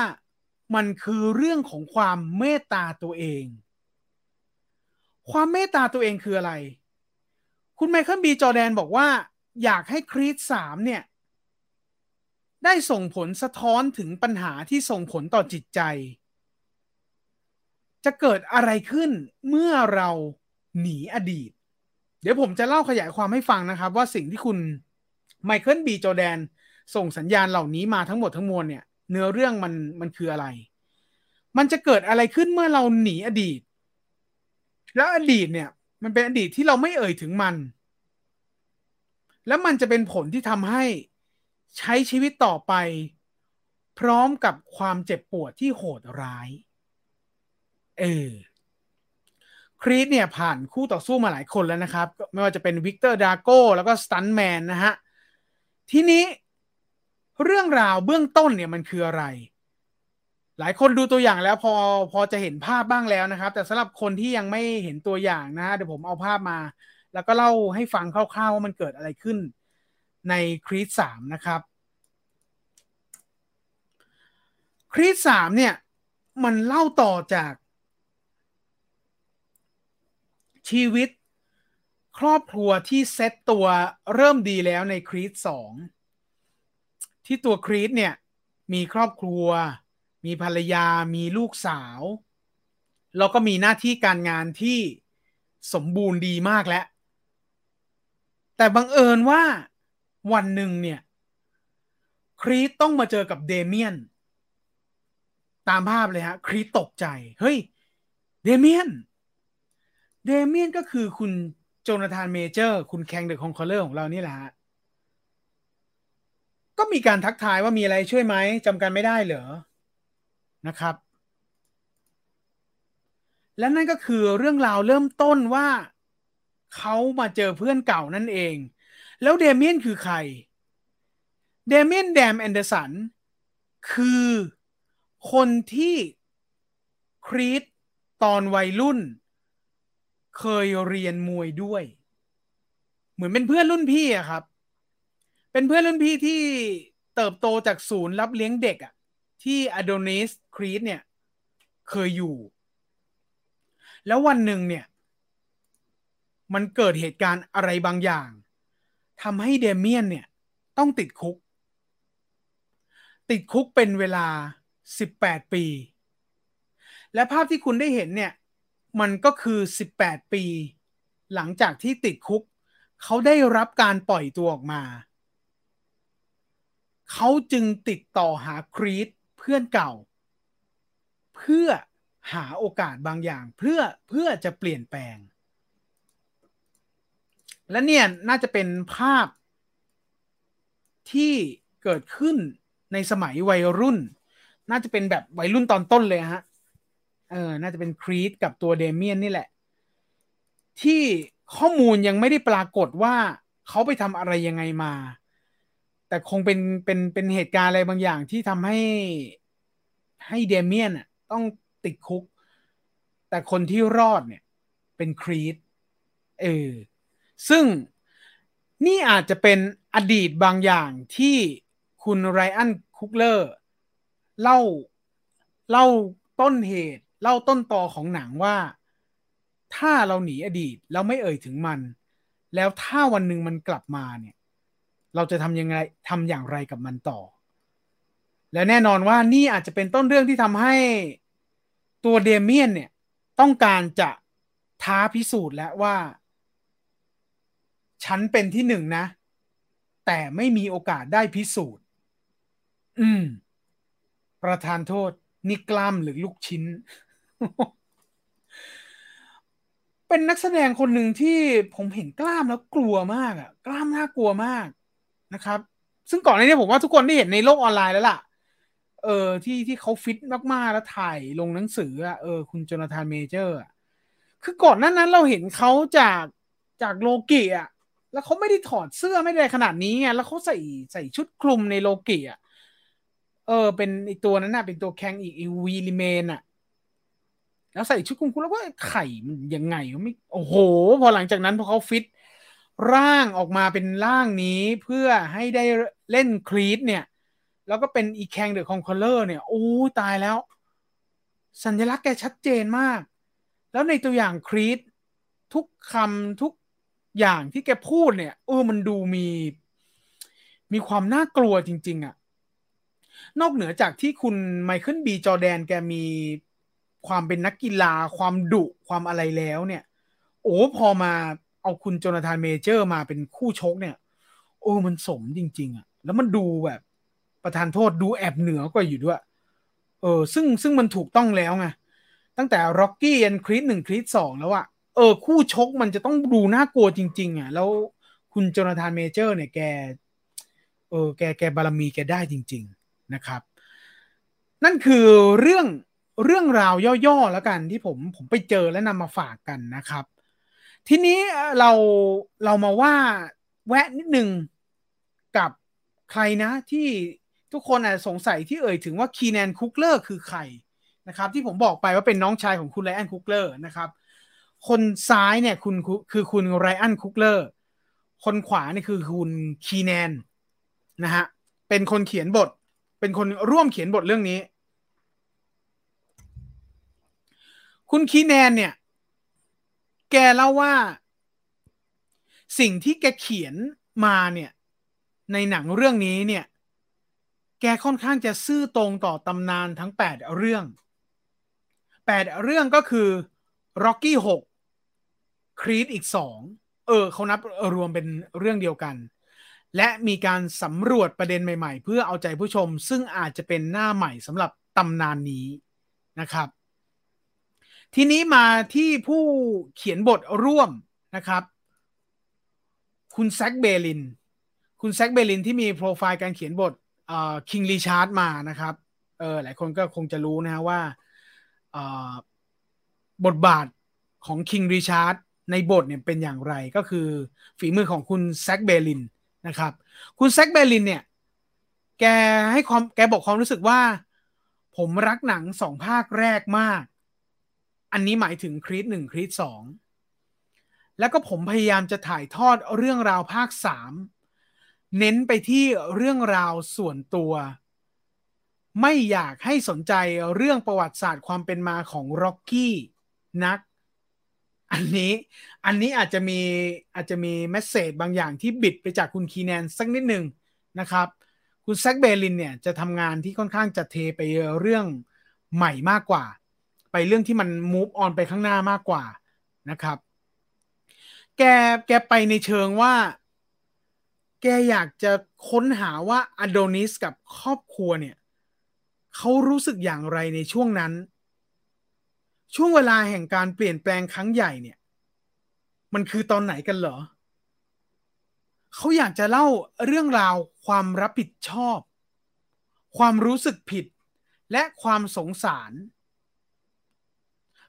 มันคือเรื่องของความเมตตาตัวเอง ความเมตตาตัวเองคืออะไร คุณไมเคิลบีจอแดนบอกว่า อยากให้คริสสามเนี่ย ได้ส่งผลสะท้อนถึงปัญหาที่ส่งผลต่อจิตใจ จะเกิดอะไรขึ้นเมื่อเราหนีอดีต เดี๋ยวผมจะเล่าขยายความให้ฟังนะครับ ว่าสิ่งที่คุณไมเคิลบีจอแดนส่งสัญญาณเหล่านี้มาทั้งหมดทั้งมวลเนี่ย เนื้อเรื่องมันมันคืออะไร มันจะเกิดอะไรขึ้นเมื่อเราหนีอดีต แล้วอดีตเนี่ย มันเป็นอดีตที่เราไม่เอ่ยถึงมัน แล้วมันจะเป็นผลที่ทำให้ ใช้ชีวิตต่อไป พร้อมกับความเจ็บปวดที่โหดร้าย เออครีดเนี่ยผ่านคู่ต่อสู้มาหลายคนแล้วนะครับ ไม่ว่าจะเป็นวิกเตอร์ดราโกแล้วก็สตันต์แมนนะฮะ ทีนี้เรื่องราวเบื้องต้นเนี่ยมันคืออะไร หลายคนดูตัวอย่างแล้วพอพอจะเห็นภาพบ้างแล้วนะครับ แต่สำหรับคนที่ยังไม่เห็นตัวอย่างนะฮะเดี๋ยวผมเอาภาพมา แล้วก็เล่าให้ฟังคร่าวๆว่ามันเกิดอะไรขึ้น ในครีสสามนะครับครีสสามเนี่ย มันเล่าต่อจากชีวิตครอบครัวที่เซตตัวเริ่มดีแล้วในครีสสองที่ตัวครีดเนี่ย มีครอบครัว มีภรรยามีลูกสาว แล้วก็มีหน้าที่การงานที่สมบูรณ์ดีมากแล้ว แต่บังเอิญว่า วันหนึ่งเนี่ย ครีดต้องมาเจอกับเดเมียน ตามภาพเลยฮะ ครีดตกใจ เฮ้ย เดเมียน เดเมียนก็คือคุณโจนาธานเมเจอร์ คุณ Kang the Conqueror ของเรานี่แหละฮะ ก็มีการทักทายว่ามีอะไรช่วยไหมจำกันไม่ได้เหรอ นะครับ และนั่นก็คือเรื่องราวเริ่มต้นว่าเขามาเจอเพื่อนเก่านั่นเอง แล้วเดเมียนคือใคร เดเมียนแดมแอนเดอร์สันคือคนที่ครีดตอนวัยรุ่น เคยเรียนมวยด้วย เหมือนเป็นเพื่อนรุ่นพี่อะครับ เป็นเพื่อนรุ่นพี่ที่เติบโตจากศูนย์รับเลี้ยงเด็กอะที่อโดนิสครีตเนี่ย เคยอยู่ แล้ววันหนึ่งเนี่ย มันเกิดเหตุการณ์อะไรบางอย่าง ทำให้เดเมียนเนี่ย ต้องติดคุก ติดคุกเป็นเวลา 18 ปี และภาพที่คุณได้เห็นเนี่ย มันก็คือ 18 ปี หลังจากที่ติดคุก เขาได้รับการปล่อยตัวออกมา เขาจึงติดต่อหาครีตเพื่อนเก่า เพื่อหาโอกาสบางอย่าง เพื่อเพื่อจะเปลี่ยนแปลง และเนี่ยน่าจะเป็นภาพที่เกิดขึ้นในสมัยวัยรุ่น น่าจะเป็นแบบวัยรุ่นตอนต้นเลยฮะ เออ น่าจะเป็นครีตกับตัวเดเมียนนี่แหละ ที่ข้อมูลยังไม่ได้ปรากฏว่าเขาไปทำอะไรยังไงมา แต่คงเป็นเป็นเป็นเหตุการณ์อะไรบางอย่างที่ทำให้ให้เดเมียนอะต้องติดคุก แต่คนที่รอดเนี่ย เป็นครีตเออ ซึ่งนี่อาจจะเป็นอดีตบางอย่างที่คุณไรอันคุกเลอร์เล่าเล่าต้นเหตุ เล่าต้นตอของหนังว่า ถ้าเราหนีอดีตเราไม่เอ่ยถึงมัน แล้วถ้าวันหนึ่งมันกลับมาเนี่ย เราจะทำยังไงทำอย่างไรกับมันต่อ และแน่นอนว่านี่อาจจะเป็นต้นเรื่องที่ทำให้ตัวเดเมียนเนี่ย ต้องการจะท้าพิสูจน์แล้วว่า ฉันเป็นที่หนึ่งนะ แต่ไม่มีโอกาสได้พิสูจน์ อืม ประธานโทษ นี่กล้ามหรือลูกชิ้น เป็นนักแสดงคนหนึ่งที่ผมเห็นกล้ามแล้วกลัวมากอะกล้ามน่ากลัวมากนะครับ ซึ่งก่อนหน้านี้ผมว่าทุกคนได้เห็นในโลกออนไลน์แล้วล่ะ เออ ที่ที่เขาฟิตมากๆแล้วถ่ายลงหนังสืออะเออคุณโจนาธานเมเจอร์อะคือก่อนหน้านั้นเราเห็นเขาจากจากโลกิอะ แล้วเขาไม่ได้ถอดเสื้อไม่ได้ขนาดนี้ไงแล้วเขาใส่ใส่ชุดคลุมในโลกิอะเออ เป็นอีตัวนั้นน่ะเป็นตัวแคงอีก He Who Remains อะ แล้วใส่ชุดคลุมแล้วก็ไข่มันยังไงไม่โอ้โห พอหลังจากนั้นพอเขาฟิต ร่างออกมาเป็นร่างนี้เพื่อให้ได้เล่นครีดเนี่ย แล้วก็เป็นอี Kang the Conqueror เนี่ย โอ้ตายแล้ว สัญลักษณ์แกชัดเจนมาก แล้วในตัวอย่างครีดทุกคำทุก อย่างที่แกพูดเนี่ยเออมันดูมี มีความน่ากลัวจริง ๆอะ่ะ นอกเหนือจากที่คุณไมเคิลบีจอแดนแกมีความเป็นนักกีฬา ความดุความอะไรแล้วเนี่ย โอ้พอมาเอาคุณโจนาธานเมเจอร์มาเป็นคู่ชกเนี่ย โอ้มันสมจริง ๆอะ่ะ แล้วมันดูแบบ ประธานโทษดูแอบเหนือกว่าอยู่ด้วย เออ ซึ่งซึ่งมันถูกต้องแล้วไงตั้งแต่ร็อกกี้ยันคริสหนึ่งคริสสองแล้วอะ ออ คู่ชกมันจะต้องดูน่ากลัวจริง ๆ อะ แล้วคุณโจนาธานเมเจอร์ เนี่ยแก เออ แกแกบารมีแกได้จริง ๆนะครับ นั่นคือเรื่องเรื่องราวย่อๆแล้วกันที่ผมผมไปเจอและนำมาฝากกันนะครับ ทีนี้เราเรามาว่าแวะนิดหนึ่งกับใครนะที่ทุกคนอาจจะสงสัยที่เอ่ยถึงว่าคีแนนคุกเลอร์คือใครนะครับ ที่ผมบอกไปว่าเป็นน้องชายของคุณไรอันคุกเลอร์นะครับ คนซ้ายเนี่ยคุณคือคุณไรอันคุกเลอร์ คนขวานี่คือคุณคีแนนนะฮะ เป็นคนเขียนบท เป็นคนร่วมเขียนบทเรื่องนี้ คุณคีแนนเนี่ย แกเล่าว่า สิ่งที่แกเขียนมาเนี่ย ในหนังเรื่องนี้เนี่ย แกค่อนข้างจะซื่อตรงต่อตำนานทั้ง 8 เรื่องแปดเรื่องก็คือ Rocky หก ครีดอีกสองเออเขานับรวมเป็นเรื่องเดียวกัน และมีการสำรวจประเด็นใหม่ๆ เพื่อเอาใจผู้ชม ซึ่งอาจจะเป็นหน้าใหม่สำหรับตำนานนี้นะครับ ทีนี้มาที่ผู้เขียนบทร่วมนะครับ คุณแซคเบลิน คุณแซคเบลินที่มีโปรไฟล์การเขียนบทคิงริชาร์ดมานะครับเออหลายคนก็คงจะรู้นะว่าบทบาทของคิงริชาร์ด ในบทเนี่ยเป็นอย่างไรก็คือฝีมือของคุณแซคเบลินนะครับ คุณแซคเบลินเนี่ย แกให้ความแกบอกความรู้สึกว่า ผมรักหนังสองภาคแรกมาก อันนี้หมายถึงครีสหนึ่งครีสสองแล้วก็ผมพยายามจะถ่ายทอดเรื่องราวภาคสามเน้นไปที่เรื่องราวส่วนตัว ไม่อยากให้สนใจเรื่องประวัติศาสตร์ความเป็นมาของร็อกกี้นัก อันนี้อันนี้อาจจะมีอาจจะมี message บางอย่างที่บิดไปจากคุณคีแนนสักนิดหนึ่งนะครับ คุณแซกเบลินเนี่ยจะทำงานที่ค่อนข้างจะเทไปเรื่องใหม่มากกว่า ไปเรื่องที่มัน move on ไปข้างหน้ามากกว่านะครับ แกแกไปในเชิงว่า แกอยากจะค้นหาว่าอโดนิสกับครอบครัวเนี่ยเขารู้สึกอย่างไรในช่วงนั้น ช่วงเวลาแห่งการเปลี่ยนแปลงครั้งใหญ่เนี่ย มันคือตอนไหนกันเหรอ เขาอยากจะเล่าเรื่องราวความรับผิดชอบ ความรู้สึกผิด และความสงสาร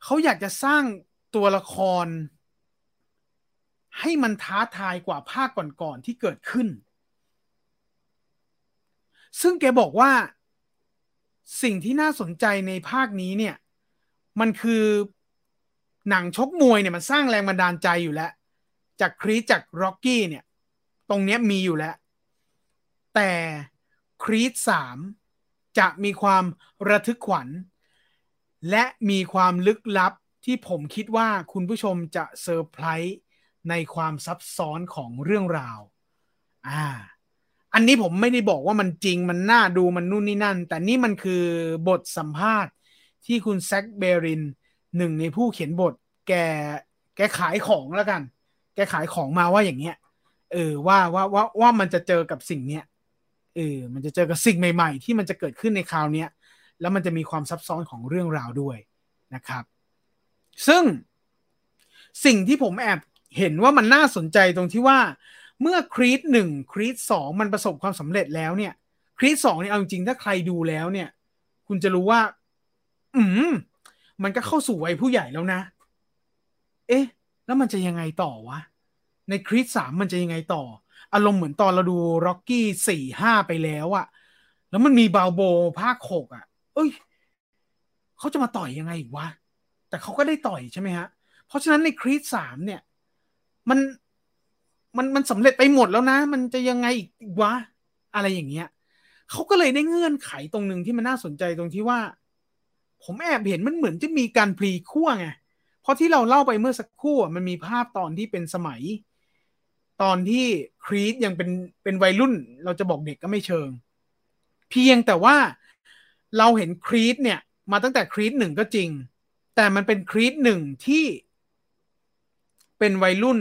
เขาอยากจะสร้างตัวละคร ให้มันท้าทายกว่าภาคก่อนๆที่เกิดขึ้น ซึ่งแกบอกว่าสิ่งที่น่าสนใจในภาคนี้เนี่ย มันคือหนังชกมวยเนี่ยมันสร้างแรงบันดาลใจอยู่แล้ว จากครีดจากร็อกกี้เนี่ย ตรงนี้มีอยู่แล้ว แต่ครีดสามจะมีความระทึกขวัญ และมีความลึกลับที่ผมคิดว่าคุณผู้ชมจะเซอร์ไพรส์ในความซับซ้อนของเรื่องราว อ่า อันนี้ผมไม่ได้บอกว่ามันจริงมันน่าดูมันนู่นนี่นั่น แต่นี่มันคือบทสัมภาษณ์ ที่คุณแซคเบรินหนึ่งในผู้เขียนบท แกแกขายของแล้วกัน แกขายของมาว่าอย่างเงี้ยเออว่าว่าว่าว่ามันจะเจอกับสิ่งเนี้ยเออมันจะเจอกับสิ่งใหม่ ๆ ที่มันจะเกิดขึ้นในคราวเนี้ยแล้วมันจะมีความซับซ้อนของเรื่องราวด้วยนะครับ ซึ่งสิ่งที่ผมแอบเห็นว่ามันน่าสนใจตรงที่ว่าเมื่อครีดหนึ่งครีดสองมันประสบความสำเร็จแล้วเนี่ยครีดสองเนี่ยเอาจริงถ้าใครดูแล้วเนี่ย คุณจะรู้ว่า อืมมันก็เข้าสู่วัยผู้ใหญ่แล้วนะ เอ๊ะ แล้วมันจะยังไงต่อวะ ในครีดสามมันจะยังไงต่อ อารมณ์เหมือนตอนเราดูร็อกกี้สี่ห้าไปแล้วอะแล้วมันมีบาโบภาคหกอะเอ้ยเขาจะมาต่อยยังไงวะ แต่เขาก็ได้ต่อยใช่ไหมฮะ เพราะฉะนั้นในครีดสามเนี่ย มันมันมันสำเร็จไปหมดแล้วนะ มันจะยังไงอีกวะ อะไรอย่างเงี้ยเขาก็เลยได้เงื่อนไขตรงหนึ่งที่มันน่าสนใจตรงที่ว่า ผมแอบเห็นมันเหมือนจะมีการพลีคั่วไงเพราะที่เราเล่าไปเมื่อสักครู่มันมีภาพตอนที่เป็นสมัย ตอนที่ครีสยังเป็นเป็นวัยรุ่น เราจะบอกเด็กก็ไม่เชิง เพียงแต่ว่าเราเห็นครีสเนี่ย มาตั้งแต่ครีสหนึ่งก็จริง แต่มันเป็นครีดหนึ่งที่เป็นวัยรุ่น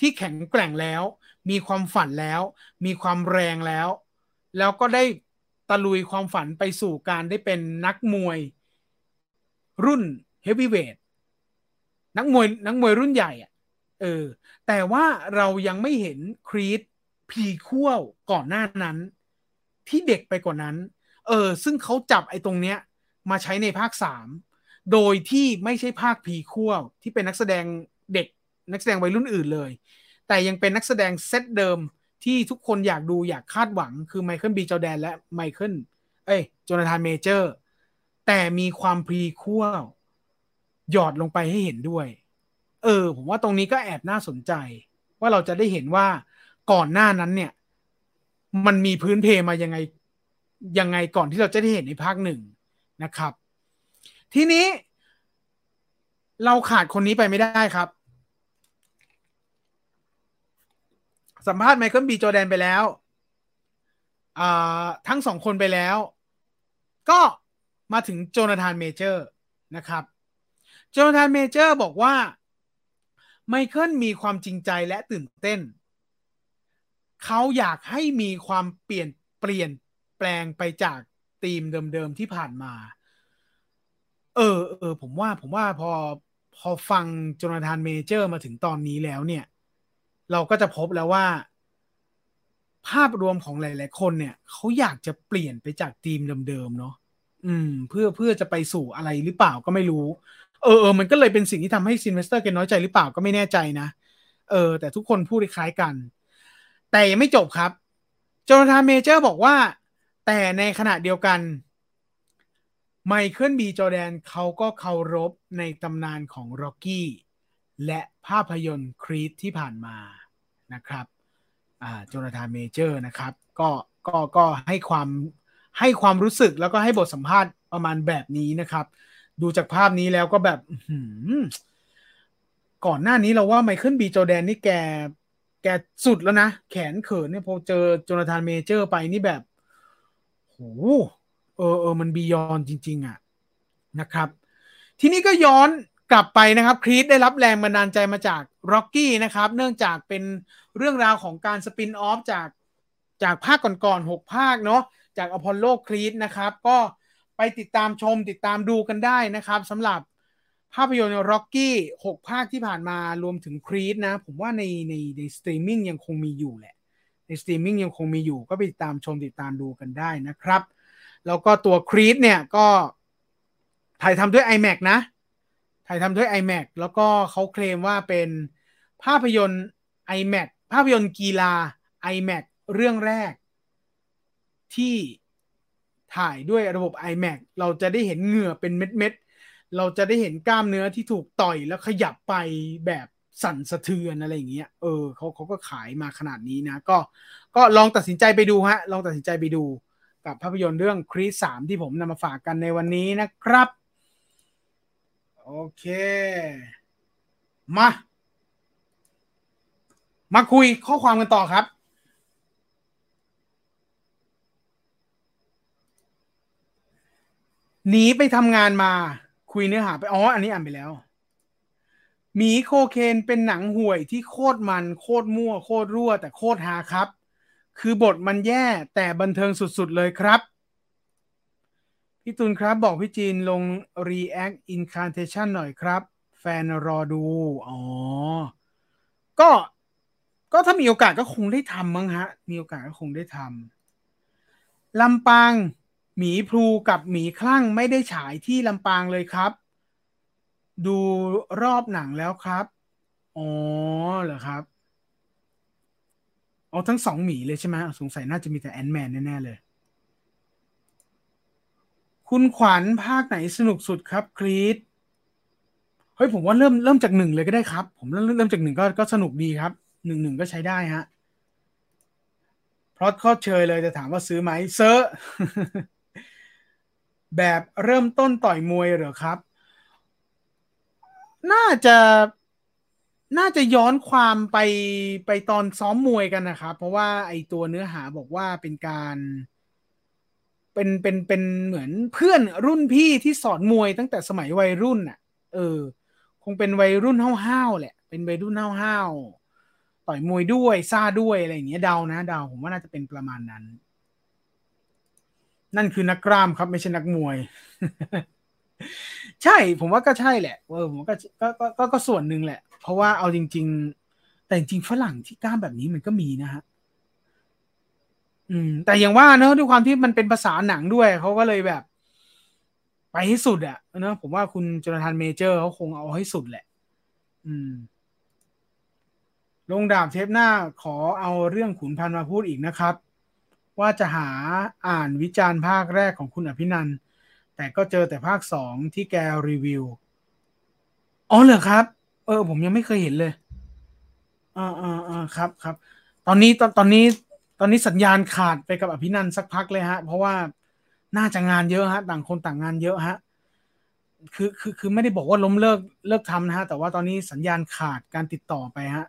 ที่แข็งแกร่งแล้ว มีความฝันแล้ว มีความแรงแล้ว แล้วก็ได้ ลุยความฝันไปสู่การได้เป็นนักมวย รุ่นเฮฟวีเวทนักมวยนักมวยรุ่นใหญ่อะเออ แต่ว่าเรายังไม่เห็นครีด prequel ก่อนหน้านั้น ที่เด็กไปกว่านั้น เออ ซึ่งเขาจับไอ้ตรงเนี้ย มาใช้ในภาคสามโดยที่ไม่ใช่ภาค prequel ที่เป็นนักแสดงเด็กนักแสดงวัยรุ่นอื่นเลย แต่ยังเป็นนักแสดงเซตเดิม ที่ทุกคนอยากดูอยากคาดหวังคือไมเคิลบีจอแดนและไมเคิลเอ้ยโจนาธานเมเจอร์ แต่มีความ prequelหยอดลงไปให้เห็นด้วย เออ ผมว่าตรงนี้ก็แอบน่าสนใจ ว่าเราจะได้เห็นว่าก่อนหน้านั้นเนี่ย มันมีพื้นเพมายังไงยังไงก่อนที่เราจะได้เห็นในภาคหนึ่งนะครับ ทีนี้เราขาดคนนี้ไปไม่ได้ครับ สัมภาษณ์ไมเคิลบีจอแดนไปแล้วทั้งสองคนไปแล้ว ก็มาถึงโจนาธานเมเจอร์นะครับ โจนาธานเมเจอร์บอกว่าไมเคิลมีความจริงใจและตื่นเต้น เขาอยากให้มีความเปลี่ยนเปลี่ยนแปลงไปจากธีมเดิมๆที่ผ่านมา เออเออผมว่าผมว่าพอพอฟังโจนาธานเมเจอร์มาถึงตอนนี้แล้วเนี่ย เราก็จะพบแล้วว่า ภาพรวมของหลาย ๆ คนเนี่ยเขาอยากจะเปลี่ยนไปจากธีมเดิมๆเนาะอืม เพื่อเพื่อจะไปสู่อะไรหรือเปล่าก็ไม่รู้ เออเออมันก็เลยเป็นสิ่งที่ทำให้ซิลเวสเตอร์แกน้อยใจหรือเปล่าก็ไม่แน่ใจนะเออ แต่ทุกคนพูดคล้ายกัน แต่ยังไม่จบครับโจนาธานเมเจอร์บอกว่า แต่ในขณะเดียวกันไมเคิลบีจอแดนเขาก็เคารพในตำนานของร็อกกี้ และภาพยนตร์ครีดที่ผ่านมานะครับอ่าโจนาธานเมเจอร์นะครับ ก็ก็ก็ให้ความให้ความรู้สึกแล้วก็ให้บทสัมภาษณ์ประมาณแบบนี้นะครับ ดูจากภาพนี้แล้วก็แบบก่อนหน้านี้เราว่าไมเคิลบีจอแดนนี่แกแกสุดแล้วนะ แขนเขินเนี่ยพอเจอโจนาธานเมเจอร์ไปนี่แบบโหเออเออมัน beyond จริง ๆอะนะครับ ทีนี้ก็ย้อน กลับไปนะครับครีดได้รับแรงบันดาลใจมาจากร็อกกี้นะครับ เนื่องจากเป็นเรื่องราวของการ spin-off จากจากภาคก่อนๆหกภาคเนาะจากอพอลโลครีดนะครับ ก็ไปติดตามชมติดตามดูกันได้นะครับสำหรับภาพยนตร์ร็อกกี้หกภาคที่ผ่านมารวมถึงครีดนะ ผมว่าในในในสตรีมมิ่งยังคงมีอยู่แหละ ในสตรีมมิ่งยังคงมีอยู่ ก็ไปติดตามชมติดตามดูกันได้นะครับ แล้วก็ตัวครีดเนี่ยก็ถ่ายทำด้วย iMac นะ ถ่ายทำด้วย iMac แล้วก็เขาเคลมว่าเป็นภาพยนตร์ iMac ภาพยนตร์กีฬา iMac เรื่องแรก ที่ถ่ายด้วยระบบ iMac เราจะได้เห็นเหงื่อเป็นเม็ดๆ เราจะได้เห็นกล้ามเนื้อที่ถูกต่อยแล้วขยับไปแบบสั่นสะเทือนอะไรอย่างเงี้ย เออเขาเขาก็ขายมาขนาดนี้นะ ก็ก็ลองตัดสินใจไปดูฮะ ลองตัดสินใจไปดูกับภาพยนตร์เรื่องครีสสามที่ผมนำมาฝากกันในวันนี้นะครับ โอเค มา มาคุยข้อความกันต่อครับ หนีไปทำงานมา คุยเนื้อหาไป อ๋อ อันนี้อ่านไปแล้ว หมีโคเคนเป็นหนังห่วยที่โคตรมัน โคตรมั่ว โคตรรั่ว แต่โคตรฮาครับ คือบทมันแย่แต่บันเทิงสุดๆเลยครับ พี่ตุลครับบอกพี่จีนลง React Incantation หน่อยครับ แฟนรอดู อ๋อ ก็ก็ถ้ามีโอกาสก็คงได้ทำมั้งฮะ มีโอกาสก็คงได้ทำลำปางหมีพลูกับหมีคลั่งไม่ได้ฉายที่ลำปางเลยครับ ดูรอบหนังแล้วครับ อ๋อเหรอครับเอาทั้งสองหมีเลยใช่ไหมสงสัยน่าจะมีแต่แอนแมนแน่ ๆ เลย คุณขวัญภาคไหนสนุกสุดครับครีดเฮ้ยผมว่าเริ่มเริ่มจากหนึ่งเลยก็ได้ครับ ผมเริ่มเริ่มจากหนึ่งก็ก็สนุกดีครับหนึ่งหนึ่งก็ใช้ได้ฮะเพราะข้อเชยเลยจะถามว่าซื้อไหมเซอร์แบบเริ่มต้นต่อยมวยเหรอครับ น่าจะน่าจะย้อนความไปไปตอนซ้อมมวยกันนะครับ เพราะว่าไอตัวเนื้อหาบอกว่าเป็นการ เป็นเป็นเป็นเหมือนเพื่อนรุ่นพี่ที่สอนมวยตั้งแต่สมัยวัยรุ่นอะ เออ คงเป็นวัยรุ่นห้าวๆแหละ เป็นวัยรุ่นห้าวๆต่อยมวยด้วยซ่าด้วยอะไรอย่างเงี้ยเดานะเดาผมว่าน่าจะเป็นประมาณนั้น นั่นคือนักกล้ามครับ ไม่ใช่นักมวย ใช่ ผมว่าก็ใช่แหละเออผมก็ก็ก็ก็ส่วนหนึ่งแหละ เพราะว่าเอาจริง ๆ แต่จริงฝรั่งที่กล้ามแบบนี้มันก็มีนะฮะ อืม แต่อย่างว่าเนอะด้วยความที่มันเป็นภาษาหนังด้วยเขาก็เลยแบบ ไปให้สุดอะเนอะผมว่าคุณจนาธานเมเจอร์เขาคงเอาให้สุดแหละ อืม ลงดาบเทปหน้าขอเอาเรื่องขุนพันมาพูดอีกนะครับ ว่าจะหาอ่านวิจารณ์ภาคแรกของคุณอภินันแต่ก็เจอแต่ภาคสองที่แกรีวิว อ๋อเหรอครับ เออ ผมยังไม่เคยเห็นเลยอ่าอ่าอ่าครับครับ ตอนนี้ตอนตอนนี้ ตอนนี้สัญญาณขาดไปกับอภินันสักพักเลยฮะ เพราะว่าน่าจะงานเยอะฮะต่างคนต่างงานเยอะฮะคือคือคือไม่ได้บอกว่าล้มเลิกเลิกทำนะฮะ แต่ว่าตอนนี้สัญญาณขาดการติดต่อไปฮะ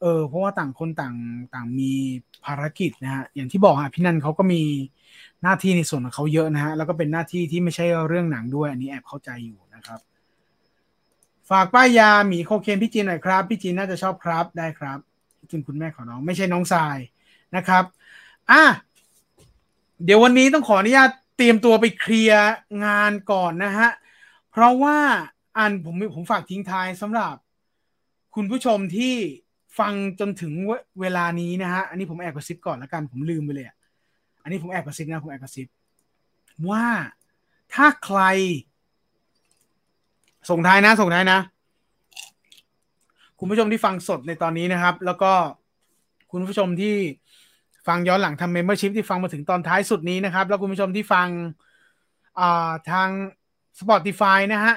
เออ เพราะว่าต่างคนต่างต่างมีภารกิจนะฮะ อย่างที่บอกฮะพี่นันเขาก็มีหน้าที่ในส่วนของเขาเยอะนะฮะ แล้วก็เป็นหน้าที่ที่ไม่ใช่เรื่องหนังด้วย อันนี้แอบเข้าใจอยู่นะครับ ฝากป้ายยาหมีโคเคนพี่จีนหน่อยครับ พี่จีนน่าจะชอบครับได้ครับพี่จีนคุณแม่ของน้อง ไม่ใช่น้องทราย นะครับอะเดี๋ยววันนี้ต้องขออนุญาตเตรียมตัวไปเคลียร์งานก่อนนะฮะ เพราะว่าอันผมผมฝากทิ้งท้ายสำหรับ คุณผู้ชมที่ฟังจนถึงเวลานี้นะฮะ อันนี้ผมแอบกระซิบก่อนล้วกัน ผมลืมไปเลยอันนี้ผมแอบกระซิบนะผมแอบกระซิบว่าถ้าใคร ส่งท้ายนะ ส่งท้ายนะ คุณผู้ชมที่ฟังสดในตอนนี้นะครับ แล้วก็คุณผู้ชมที่ ฟังย้อนหลังทำเมมเบอร์ชิพที่ฟังมาถึงตอนท้ายสุดนี้นะครับ แล้วคุณผู้ชมที่ฟังทาง Spotify นะฮะ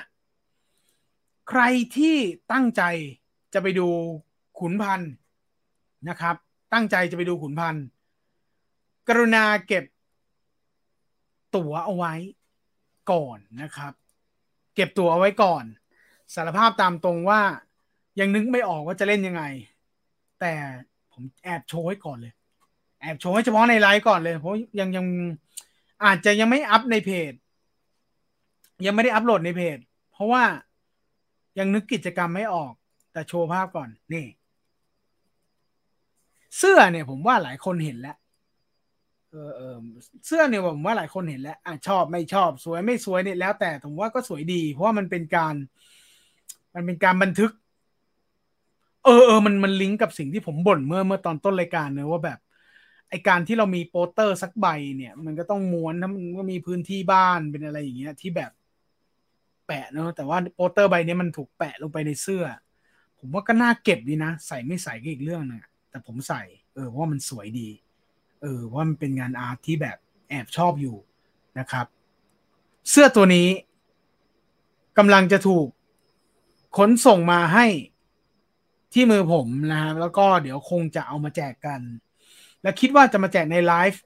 ใครที่ตั้งใจจะไปดูขุนพันธ์นะครับ ตั้งใจจะไปดูขุนพันธ์กรุณาเก็บตั๋วเอาไว้ก่อนนะครับ เก็บตั๋วเอาไว้ก่อน สารภาพตามตรงว่ายังนึกไม่ออกว่าจะเล่นยังไง แต่ผมแอบโชว์ให้ก่อนเลย แอบโชว์ให้เฉพาะในไลฟ์ก่อนเลยเพราะยังยังอาจจะยังไม่อัพในเพจ ยังไม่ได้อัพโหลดในเพจ เพราะว่ายังนึกกิจกรรมไม่ออก แต่โชว์ภาพก่อนนี่ เสื้อเนี่ยผมว่าหลายคนเห็นแล้วเออเออเสื้อเนี่ยผมว่าหลายคนเห็นแล้วอะชอบไม่ชอบสวยไม่สวยเนี่ยแล้ว แต่ผมว่าก็สวยดี เพราะว่ามันเป็นการ มันเป็นการบันทึก เออเออมันมันลิงก์กับสิ่งที่ผมบ่นเมื่อเมื่อตอนต้นรายการเนอะว่าแบบ ไอการที่เรามีโปสเตอร์สักใบเนี่ย มันก็ต้องม้วนถ้ามันก็มีพื้นที่บ้านเป็นอะไรอย่างเงี้ย ที่แบบแปะเนอะแต่ว่าโปสเตอร์ใบนี้มันถูกแปะลงไปในเสื้อ ผมว่าก็น่าเก็บดีนะ ใส่ไม่ใส่ก็อีกเรื่องนึงแต่ผมใส่ เออว่ามันสวยดี เออว่ามันเป็นงานอาร์ตที่แบบแอบชอบอยู่นะครับ เสื้อตัวนี้กำลังจะถูกขนส่งมาให้ที่มือผมนะครับแล้วก็เดี๋ยวคงจะเอามาแจกกัน และคิดว่าจะมาแจกในไลฟ์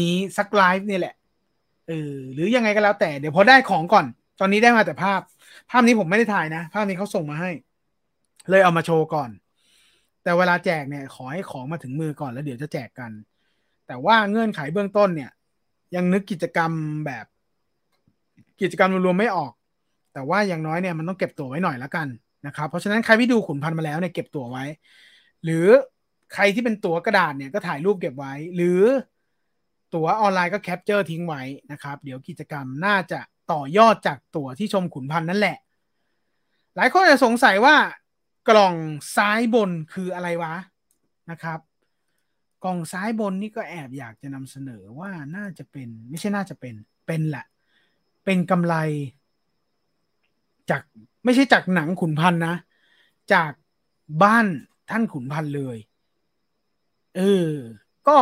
นี้สักไลฟ์นี่แหละเออหรือยังไงก็แล้วแต่เดี๋ยวพอได้ของก่อน ตอนนี้ได้มาแต่ภาพ ภาพนี้ผมไม่ได้ถ่ายนะ ภาพนี้เขาส่งมาให้ เลยเอามาโชว์ก่อน แต่เวลาแจกเนี่ย ขอให้ของมาถึงมือก่อนแล้วเดี๋ยวจะแจกกัน แต่ว่าเงื่อนไขเบื้องต้นเนี่ย ยังนึกกิจกรรมแบบ กิจกรรมรวมๆไม่ออก แต่ว่าอย่างน้อยเนี่ยมันต้องเก็บตั๋วไว้หน่อยแล้วกันนะครับ เพราะฉะนั้นใครที่ดูขุนพันธ์มาแล้วเนี่ยเก็บตั๋วไว้ หรือ ใครที่เป็นตั๋วกระดาษเนี่ยก็ถ่ายรูปเก็บไว้ หรือตั๋วออนไลน์ก็ capture ทิ้งไว้นะครับ เดี๋ยวกิจกรรมน่าจะต่อยอดจากตั๋วที่ชมขุนพันธ์นั่นแหละ หลายคนจะสงสัยว่ากล่องซ้ายบนคืออะไรวะนะครับ กล่องซ้ายบนนี่ก็แอบอยากจะนำเสนอว่าน่าจะเป็นไม่ใช่น่าจะเป็นเป็นแหละ เป็นกำไล จากไม่ใช่จากหนังขุนพันธ์นะ จากบ้านท่านขุนพันธ์เลย เออ ก็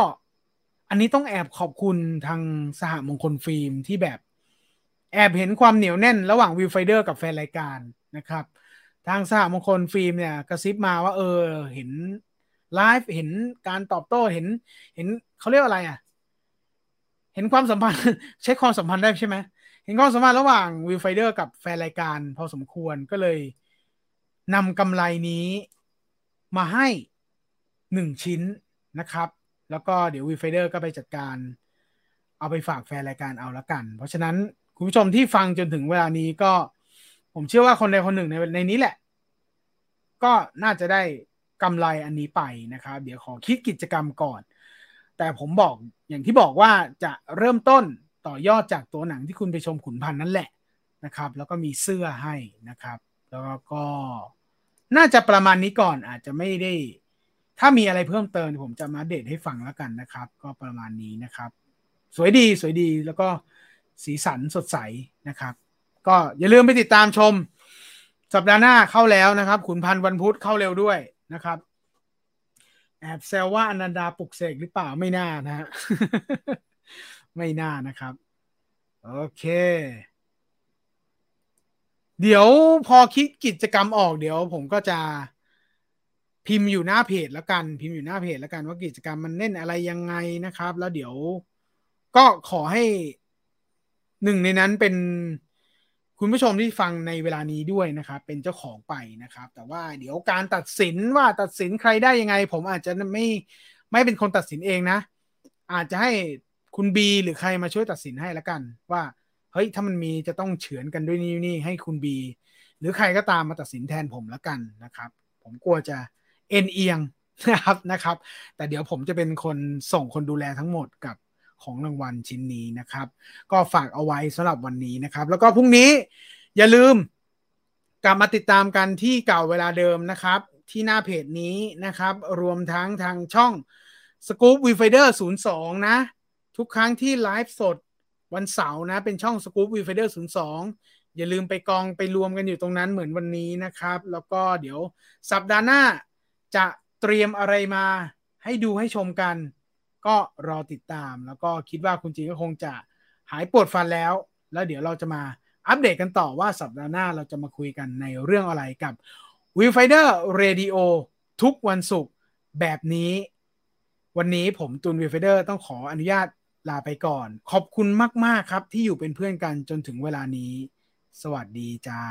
อันนี้ต้องแอบขอบคุณทางสหมงคลฟิล์มที่แบบ แอบเห็นความเหนียวแน่นระหว่าง Viewfinder กับแฟนรายการนะครับ ทางสหมงคลฟิล์มเนี่ยกระซิบมาว่า เออ เห็นไลฟ์เห็นการตอบโต้เห็น เห็นเขาเรียกอะไรอะ เห็นความสัมพันธ์ใช้ความสัมพันธ์ได้ใช่ไหมเห็นความสัมพันธ์ระหว่าง Viewfinder กับแฟนรายการ พอสมควรก็เลยนำกำไลนี้มาให้หนึ่งชิ้น นะครับ แล้วก็เดี๋ยว Viewfinder ก็ไปจัดการ เอาไปฝากแฟนรายการเอาละกัน เพราะฉะนั้นคุณผู้ชมที่ฟังจนถึงเวลานี้ก็ ผมเชื่อว่าคนใดคนหนึ่งในในนี้แหละ ก็น่าจะได้กำไรอันนี้ไปนะครับ เดี๋ยวขอคิดกิจกรรมก่อน แต่ผมบอกอย่างที่บอกว่าจะเริ่มต้นต่อยอดจากตัวหนังที่คุณไปชมขุนพันธ์นั่นแหละนะครับ แล้วก็มีเสื้อให้นะครับ แล้วก็น่าจะประมาณนี้ก่อนอาจจะไม่ได้ ถ้ามีอะไรเพิ่มเติมผมจะมาเดทให้ฟังแล้วกันนะครับ ก็ประมาณนี้นะครับ สวยดีสวยดีแล้วก็สีสันสดใสนะครับ ก็อย่าลืมไปติดตามชม สัปดาห์หน้าเข้าแล้วนะครับ ขุนพันธ์วันพุธเข้าเร็วด้วยนะครับ แอบแซวว่าอนันดาปลุกเสกหรือเปล่าไม่น่านะฮะไม่น่านะครับ โอเค เดี๋ยวพอคิดกิจกรรมออกเดี๋ยวผมก็จะ พิมพ์อยู่หน้าเพจแล้วกัน พิมพ์อยู่หน้าเพจแล้วกันว่ากิจกรรมมันเล่นอะไรยังไงนะครับ แล้วเดี๋ยวก็ขอให้หนึ่งในนั้นเป็นคุณผู้ชมที่ฟังในเวลานี้ด้วยนะครับ เป็นเจ้าของไปนะครับ แต่ว่าเดี๋ยวการตัดสินว่าตัดสินใครได้ยังไง ผมอาจจะไม่ไม่เป็นคนตัดสินเองนะ อาจจะให้คุณบีหรือใครมาช่วยตัดสินให้ล้วกัน ว่าเฮ้ยถ้ามันมีจะต้องเฉือนกันด้วยนี่นี่ให้คุณบีหรือใครก็ตามมาตัดสินแทนผมล้วกันนะครับ ผมกลัวจะ เอ็นเอียงนะครับนะครับ แต่เดี๋ยวผมจะเป็นคนส่งคนดูแลทั้งหมดกับของรางวัลชิ้นนี้นะครับ ก็ฝากเอาไว้สำหรับวันนี้นะครับ แล้วก็พรุ่งนี้อย่าลืมกลับมาติดตามกันที่เก่าเวลาเดิมนะครับ ที่หน้าเพจนี้นะครับ รวมทั้งทางช่อง Scoop w i f i d e r 02 นะ ทุกครั้งที่ไลฟ์สดวันเสาร์นะ เป็นช่อง Scoop w i f i d e r 02 อย่าลืมไปกองไปรวมกันอยู่ตรงนั้นเหมือนวันนี้นะครับ แล้วก็เดี๋ยวสัปดาห์หน้า จะเตรียมอะไรมาให้ดูให้ชมกัน ก็รอติดตาม แล้วก็คิดว่าคุณจีก็คงจะหายปวดฟันแล้ว แล้วเดี๋ยวเราจะมาอัปเดตกันต่อว่าสัปดาห์หน้าเราจะมาคุยกันในเรื่องอะไรกับ w i f i d e r Radio ทุกวันศุกร์แบบนี้ วันนี้ผมตุน w i f i d e r ต้องขออนุญาตลาไปก่อน ขอบคุณมาก ๆ ครับ ที่อยู่เป็นเพื่อนกันจนถึงเวลานี้ สวัสดีจ้า